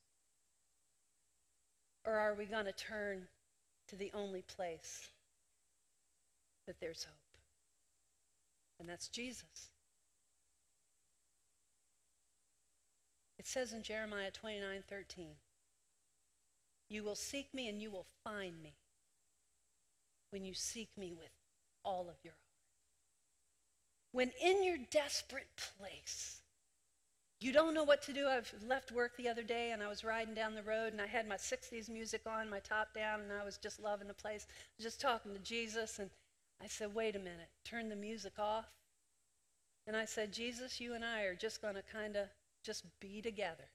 Or are we going to turn to the only place that there's hope? And that's Jesus. It says in Jeremiah 29 13, You will seek me and you will find me when you seek me with all of your heart. When in your desperate place, you don't know what to do. I've left work the other day and I was riding down the road and I had my 60s music on, my top down, and I was just loving the place, just talking to Jesus. And I said, wait a minute, turn the music off. And I said, Jesus, you and I are just going to kind of just be together.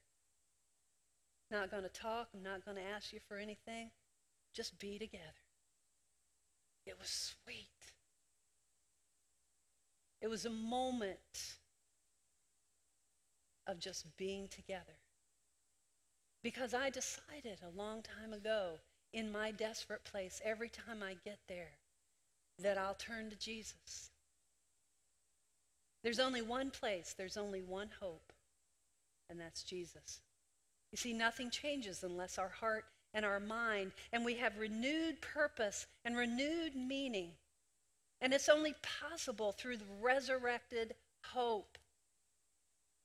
Not going to talk. I'm not going to ask you for anything. Just be together. It was sweet. It was a moment of just being together. Because I decided a long time ago, in my desperate place, every time I get there, that I'll turn to Jesus. There's only one place, there's only one hope, and that's Jesus. You see, nothing changes unless our heart and our mind, and we have renewed purpose and renewed meaning. And it's only possible through the resurrected hope.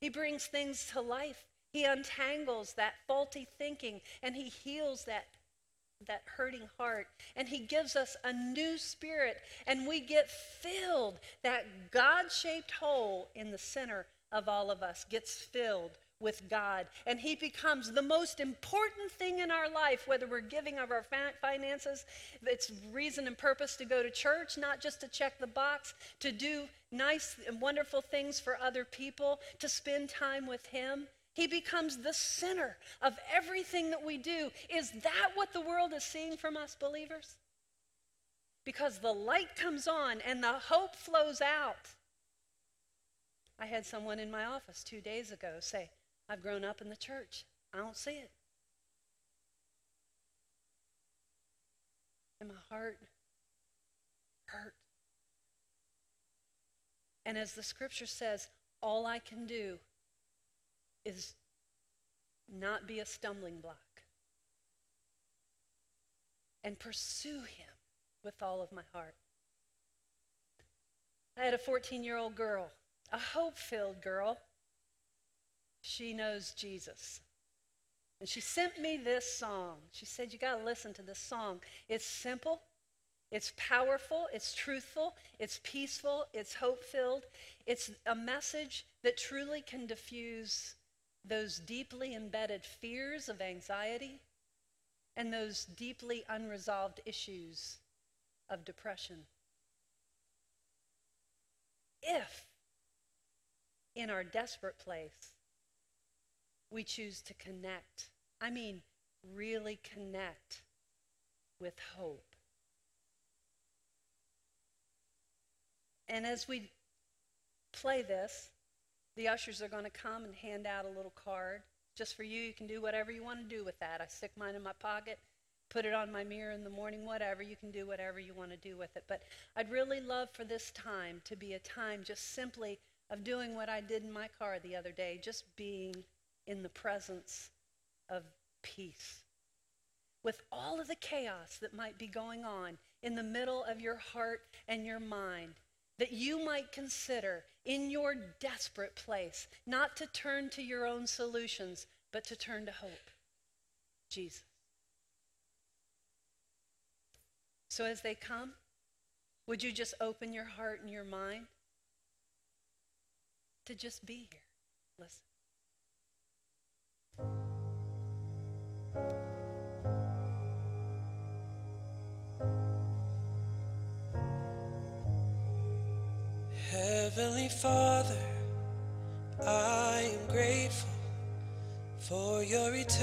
He brings things to life. He untangles that faulty thinking and he heals that, that hurting heart. And he gives us a new spirit and we get filled. That God shaped hole in the center of all of us gets filled with God. And He becomes the most important thing in our life, whether we're giving of our finances, it's reason and purpose to go to church, not just to check the box, to do nice and wonderful things for other people, to spend time with Him. He becomes the center of everything that we do. Is that what the world is seeing from us, believers? Because the light comes on and the hope flows out. I had someone in my office two days ago say, I've grown up in the church. I don't see it. And my heart hurt. And as the scripture says, all I can do is not be a stumbling block and pursue him with all of my heart. I had a 14 year old girl, a hope filled girl. She knows Jesus. And she sent me this song. She said, You got to listen to this song. It's simple, it's powerful, it's truthful, it's peaceful, it's hope filled. It's a message that truly can diffuse those deeply embedded fears of anxiety and those deeply unresolved issues of depression. If, in our desperate place, we choose to connect, I mean, really connect with hope. And as we play this, the ushers are going to come and hand out a little card just for you. You can do whatever you want to do with that. I stick mine in my pocket, put it on my mirror in the morning, whatever. You can do whatever you want to do with it. But I'd really love for this time to be a time just simply of doing what I did in my car the other day, just being in the presence of peace. With all of the chaos that might be going on in the middle of your heart and your mind, that you might consider in your desperate place not to turn to your own solutions, but to turn to hope Jesus. So as they come, would you just open your heart and your mind to just be here? Listen. Heavenly Father, I am grateful for your eternal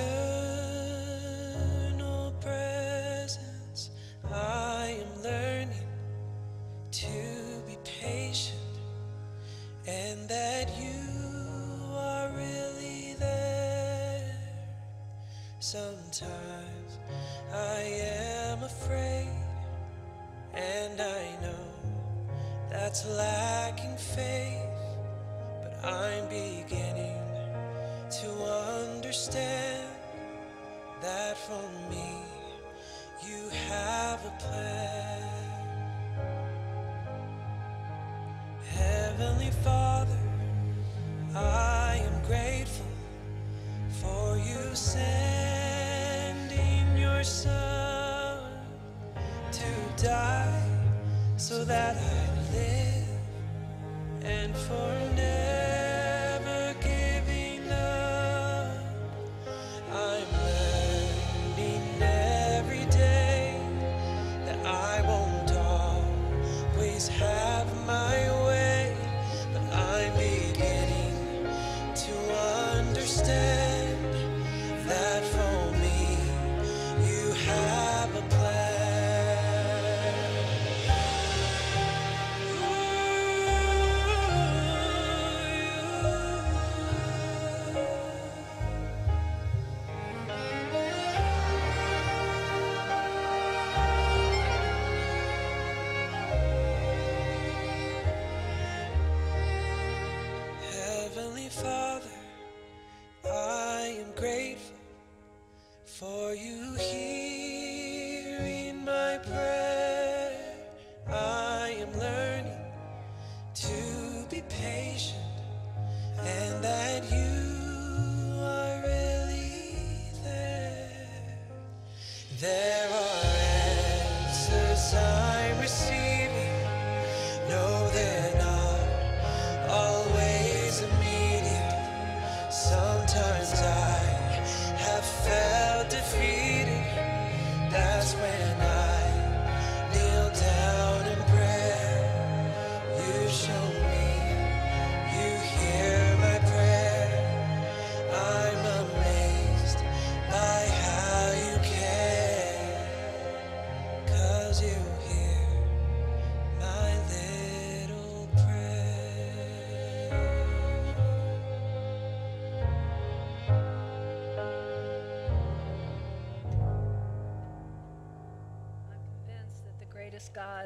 presence. I am learning to be patient and that you Sometimes I am afraid, and I know that's lacking faith, but I'm beginning to understand that for me you have a plan. Heavenly Father, I am grateful for you sending your to die so that I live and for never giving up. I'm learning every day that I won't always have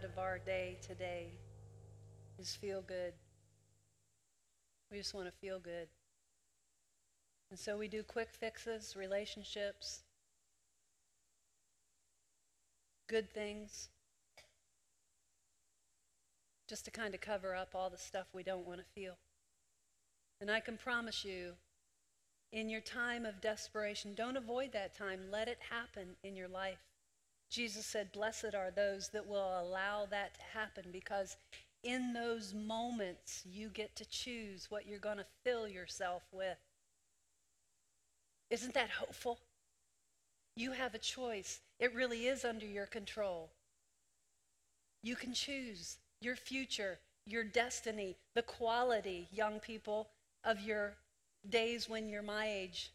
of our day today is feel good. We just want to feel good. And so we do quick fixes, relationships, good things, just to kind of cover up all the stuff we don't want to feel. And I can promise you, in your time of desperation, don't avoid that time. Let it happen in your life. Jesus said, Blessed are those that will allow that to happen because in those moments you get to choose what you're going to fill yourself with. Isn't that hopeful? You have a choice. It really is under your control. You can choose your future, your destiny, the quality, young people, of your days when you're my age.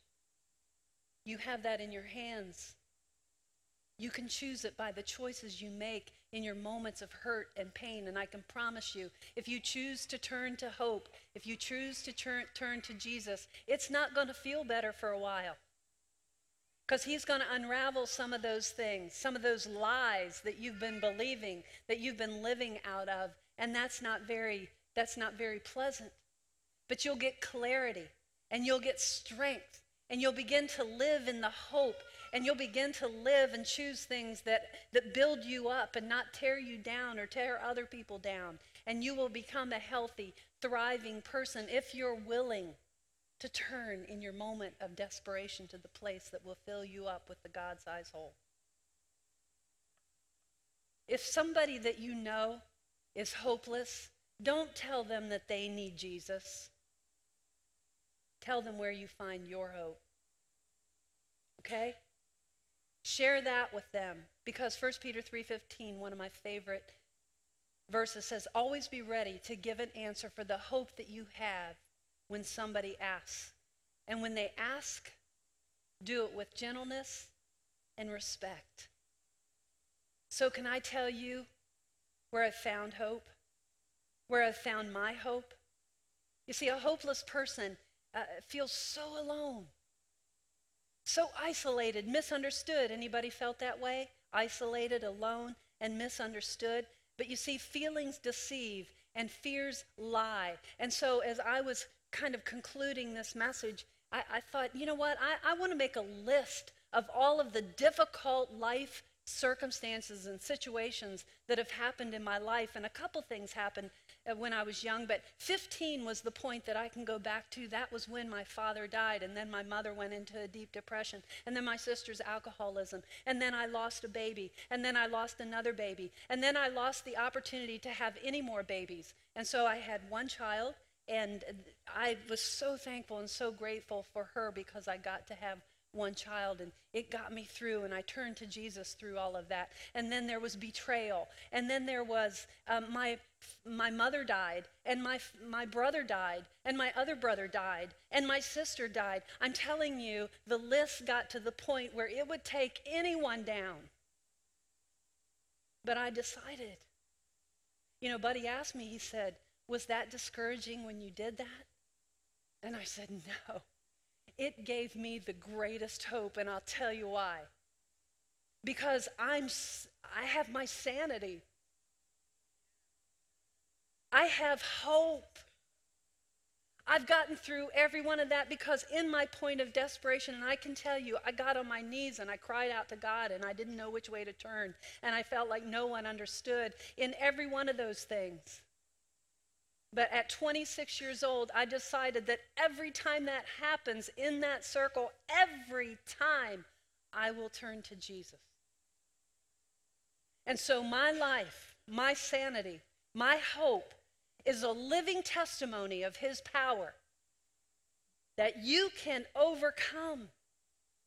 You have that in your hands. You can choose it by the choices you make in your moments of hurt and pain. And I can promise you, if you choose to turn to hope, if you choose to turn, turn to Jesus, it's not going to feel better for a while. Because he's going to unravel some of those things, some of those lies that you've been believing, that you've been living out of. And that's not very, that's not very pleasant. But you'll get clarity and you'll get strength and you'll begin to live in the hope and you'll begin to live and choose things that, that build you up and not tear you down or tear other people down. And you will become a healthy, thriving person if you're willing to turn in your moment of desperation to the place that will fill you up with the God sized hole. If somebody that you know is hopeless, don't tell them that they need Jesus. Tell them where you find your hope. Okay? Share that with them because 1 Peter 3:15, one of my favorite verses says, "Always be ready to give an answer for the hope that you have when somebody asks. And when they ask, do it with gentleness and respect." So can I tell you where I've found hope? Where I've found my hope? You see, a hopeless person uh, feels so alone so isolated, misunderstood. Anybody felt that way? Isolated, alone, and misunderstood. But you see, feelings deceive and fears lie. And so, as I was kind of concluding this message, I, I thought, you know what? I, I want to make a list of all of the difficult life circumstances and situations that have happened in my life. And a couple things happened Uh, when I was young, but 15 was the point that I can go back to. That was when my father died, and then my mother went into a deep depression, and then my sister's alcoholism, and then I lost a baby, and then I lost another baby, and then I lost the opportunity to have any more babies. And so I had one child, and I was so thankful and so grateful for her because I got to have one child and it got me through and i turned to jesus through all of that. And then there was betrayal and then there was um, my my mother died and my my brother died and my other brother died and my sister died. I'm telling you the list got to the point where it would take anyone down. But i decided. You know buddy asked me he said was that discouraging when you did that? And i said no it gave me the greatest hope, and I'll tell you why. Because I'm, I have my sanity. I have hope. I've gotten through every one of that because in my point of desperation, and I can tell you, I got on my knees and I cried out to God and I didn't know which way to turn. And I felt like no one understood in every one of those things. But at 26 years old, I decided that every time that happens in that circle, every time I will turn to Jesus. And so my life, my sanity, my hope is a living testimony of his power that you can overcome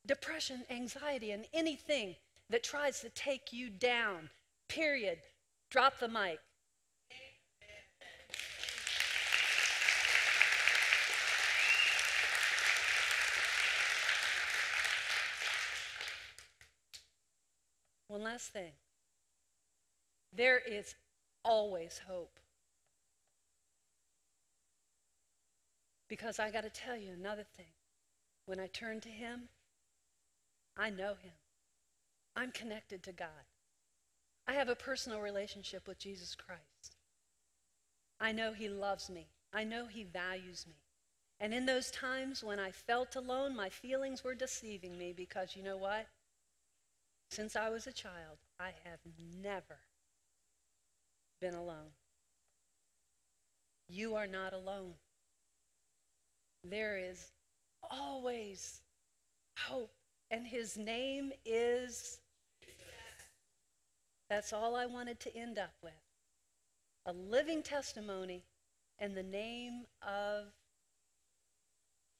depression, anxiety, and anything that tries to take you down. Period. Drop the mic. One last thing. There is always hope. Because I got to tell you another thing. When I turn to Him, I know Him. I'm connected to God. I have a personal relationship with Jesus Christ. I know He loves me. I know He values me. And in those times when I felt alone, my feelings were deceiving me because you know what? Since I was a child, I have never been alone. You are not alone. There is always hope, and His name is. That's all I wanted to end up with a living testimony and the name of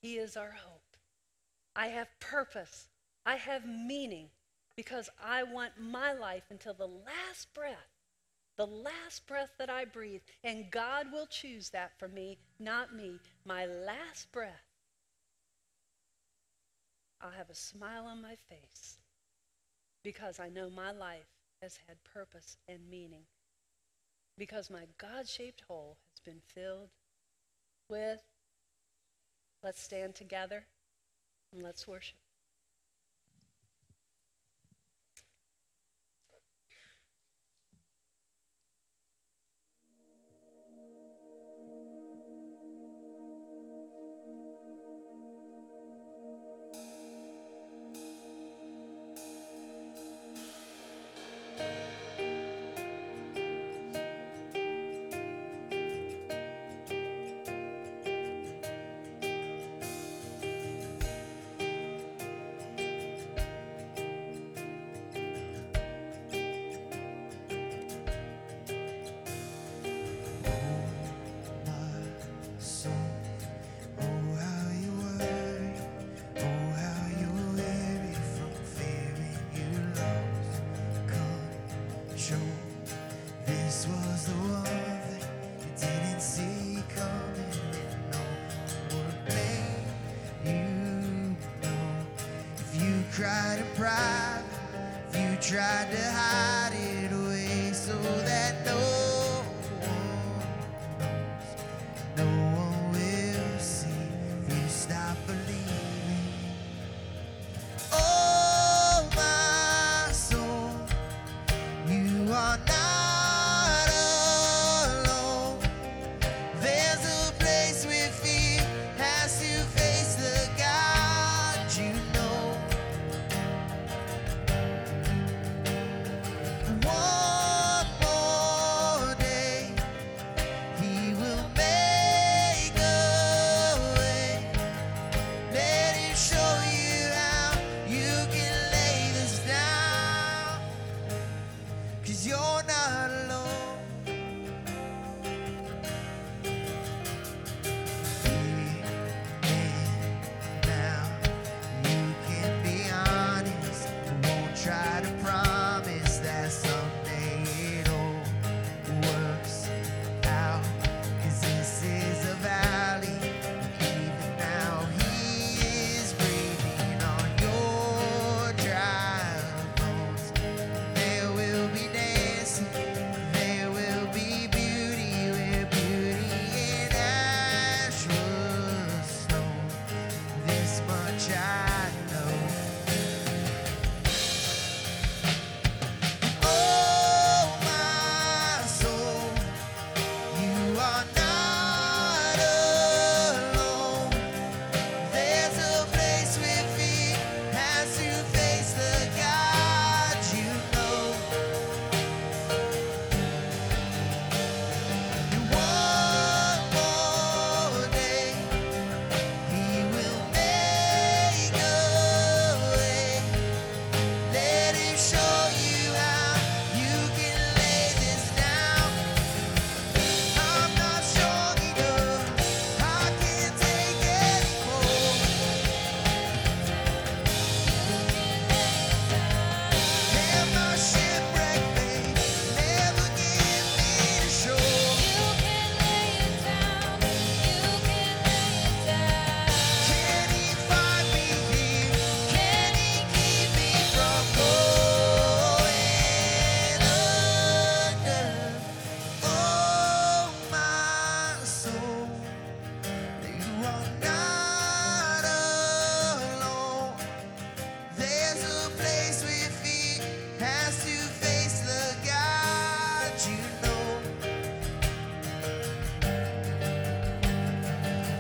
He is our hope. I have purpose, I have meaning because I want my life until the last breath, the last breath that I breathe. And God will choose that for me, not me. My last breath, I'll have a smile on my face because I know my life has had purpose and meaning. Because my God shaped hole has been filled with. Let's stand together and let's worship. Cried private, if you tried to hide it away so that no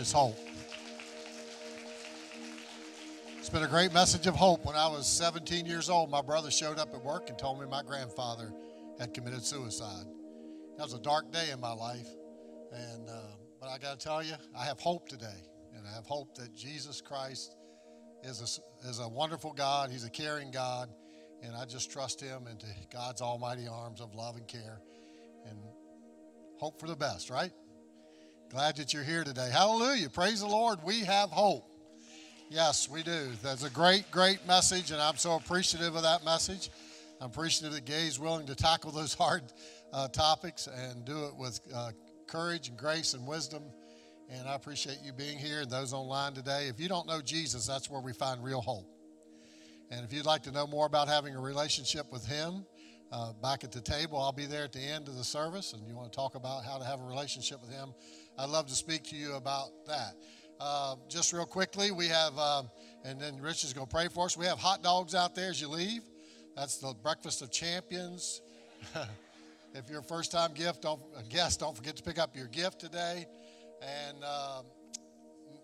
Is hope. It's been a great message of hope. When I was 17 years old, my brother showed up at work and told me my grandfather had committed suicide. That was a dark day in my life. And, uh, but I got to tell you, I have hope today. And I have hope that Jesus Christ is a, is a wonderful God. He's a caring God. And I just trust him into God's almighty arms of love and care. And hope for the best, right? Glad that you're here today. Hallelujah. Praise the Lord. We have hope. Yes, we do. That's a great, great message, and I'm so appreciative of that message. I'm appreciative that Gay's willing to tackle those hard uh, topics and do it with uh, courage and grace and wisdom. And I appreciate you being here and those online today. If you don't know Jesus, that's where we find real hope. And if you'd like to know more about having a relationship with Him, uh, back at the table, I'll be there at the end of the service, and you want to talk about how to have a relationship with Him, I'd love to speak to you about that. Uh, just real quickly, we have, uh, and then Rich is going to pray for us. We have hot dogs out there as you leave. That's the breakfast of champions. if you're a first-time gift, don't guest, don't forget to pick up your gift today, and uh,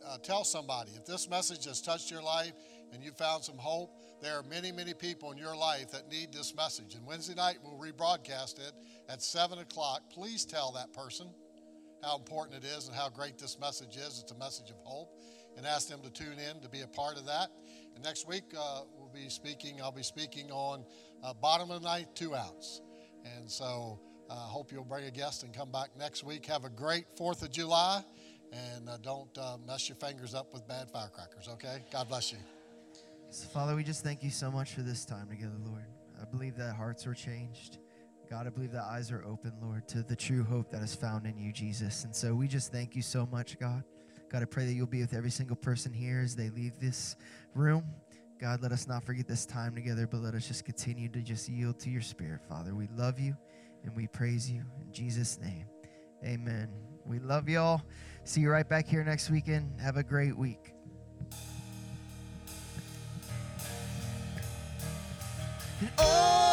uh, tell somebody if this message has touched your life and you found some hope. There are many, many people in your life that need this message. And Wednesday night we'll rebroadcast it at seven o'clock. Please tell that person how important it is and how great this message is. It's a message of hope, and ask them to tune in to be a part of that. And next week uh, we'll be speaking. I'll be speaking on uh, bottom of the ninth, two outs. And so I uh, hope you'll bring a guest and come back next week. Have a great Fourth of July, and uh, don't uh, mess your fingers up with bad firecrackers. Okay? God bless you. So, Father, we just thank you so much for this time together, Lord. I believe that hearts are changed. God, I believe the eyes are open, Lord, to the true hope that is found in you, Jesus. And so we just thank you so much, God. God, I pray that you'll be with every single person here as they leave this room. God, let us not forget this time together, but let us just continue to just yield to your spirit, Father. We love you and we praise you. In Jesus' name, amen. We love y'all. See you right back here next weekend. Have a great week. Oh!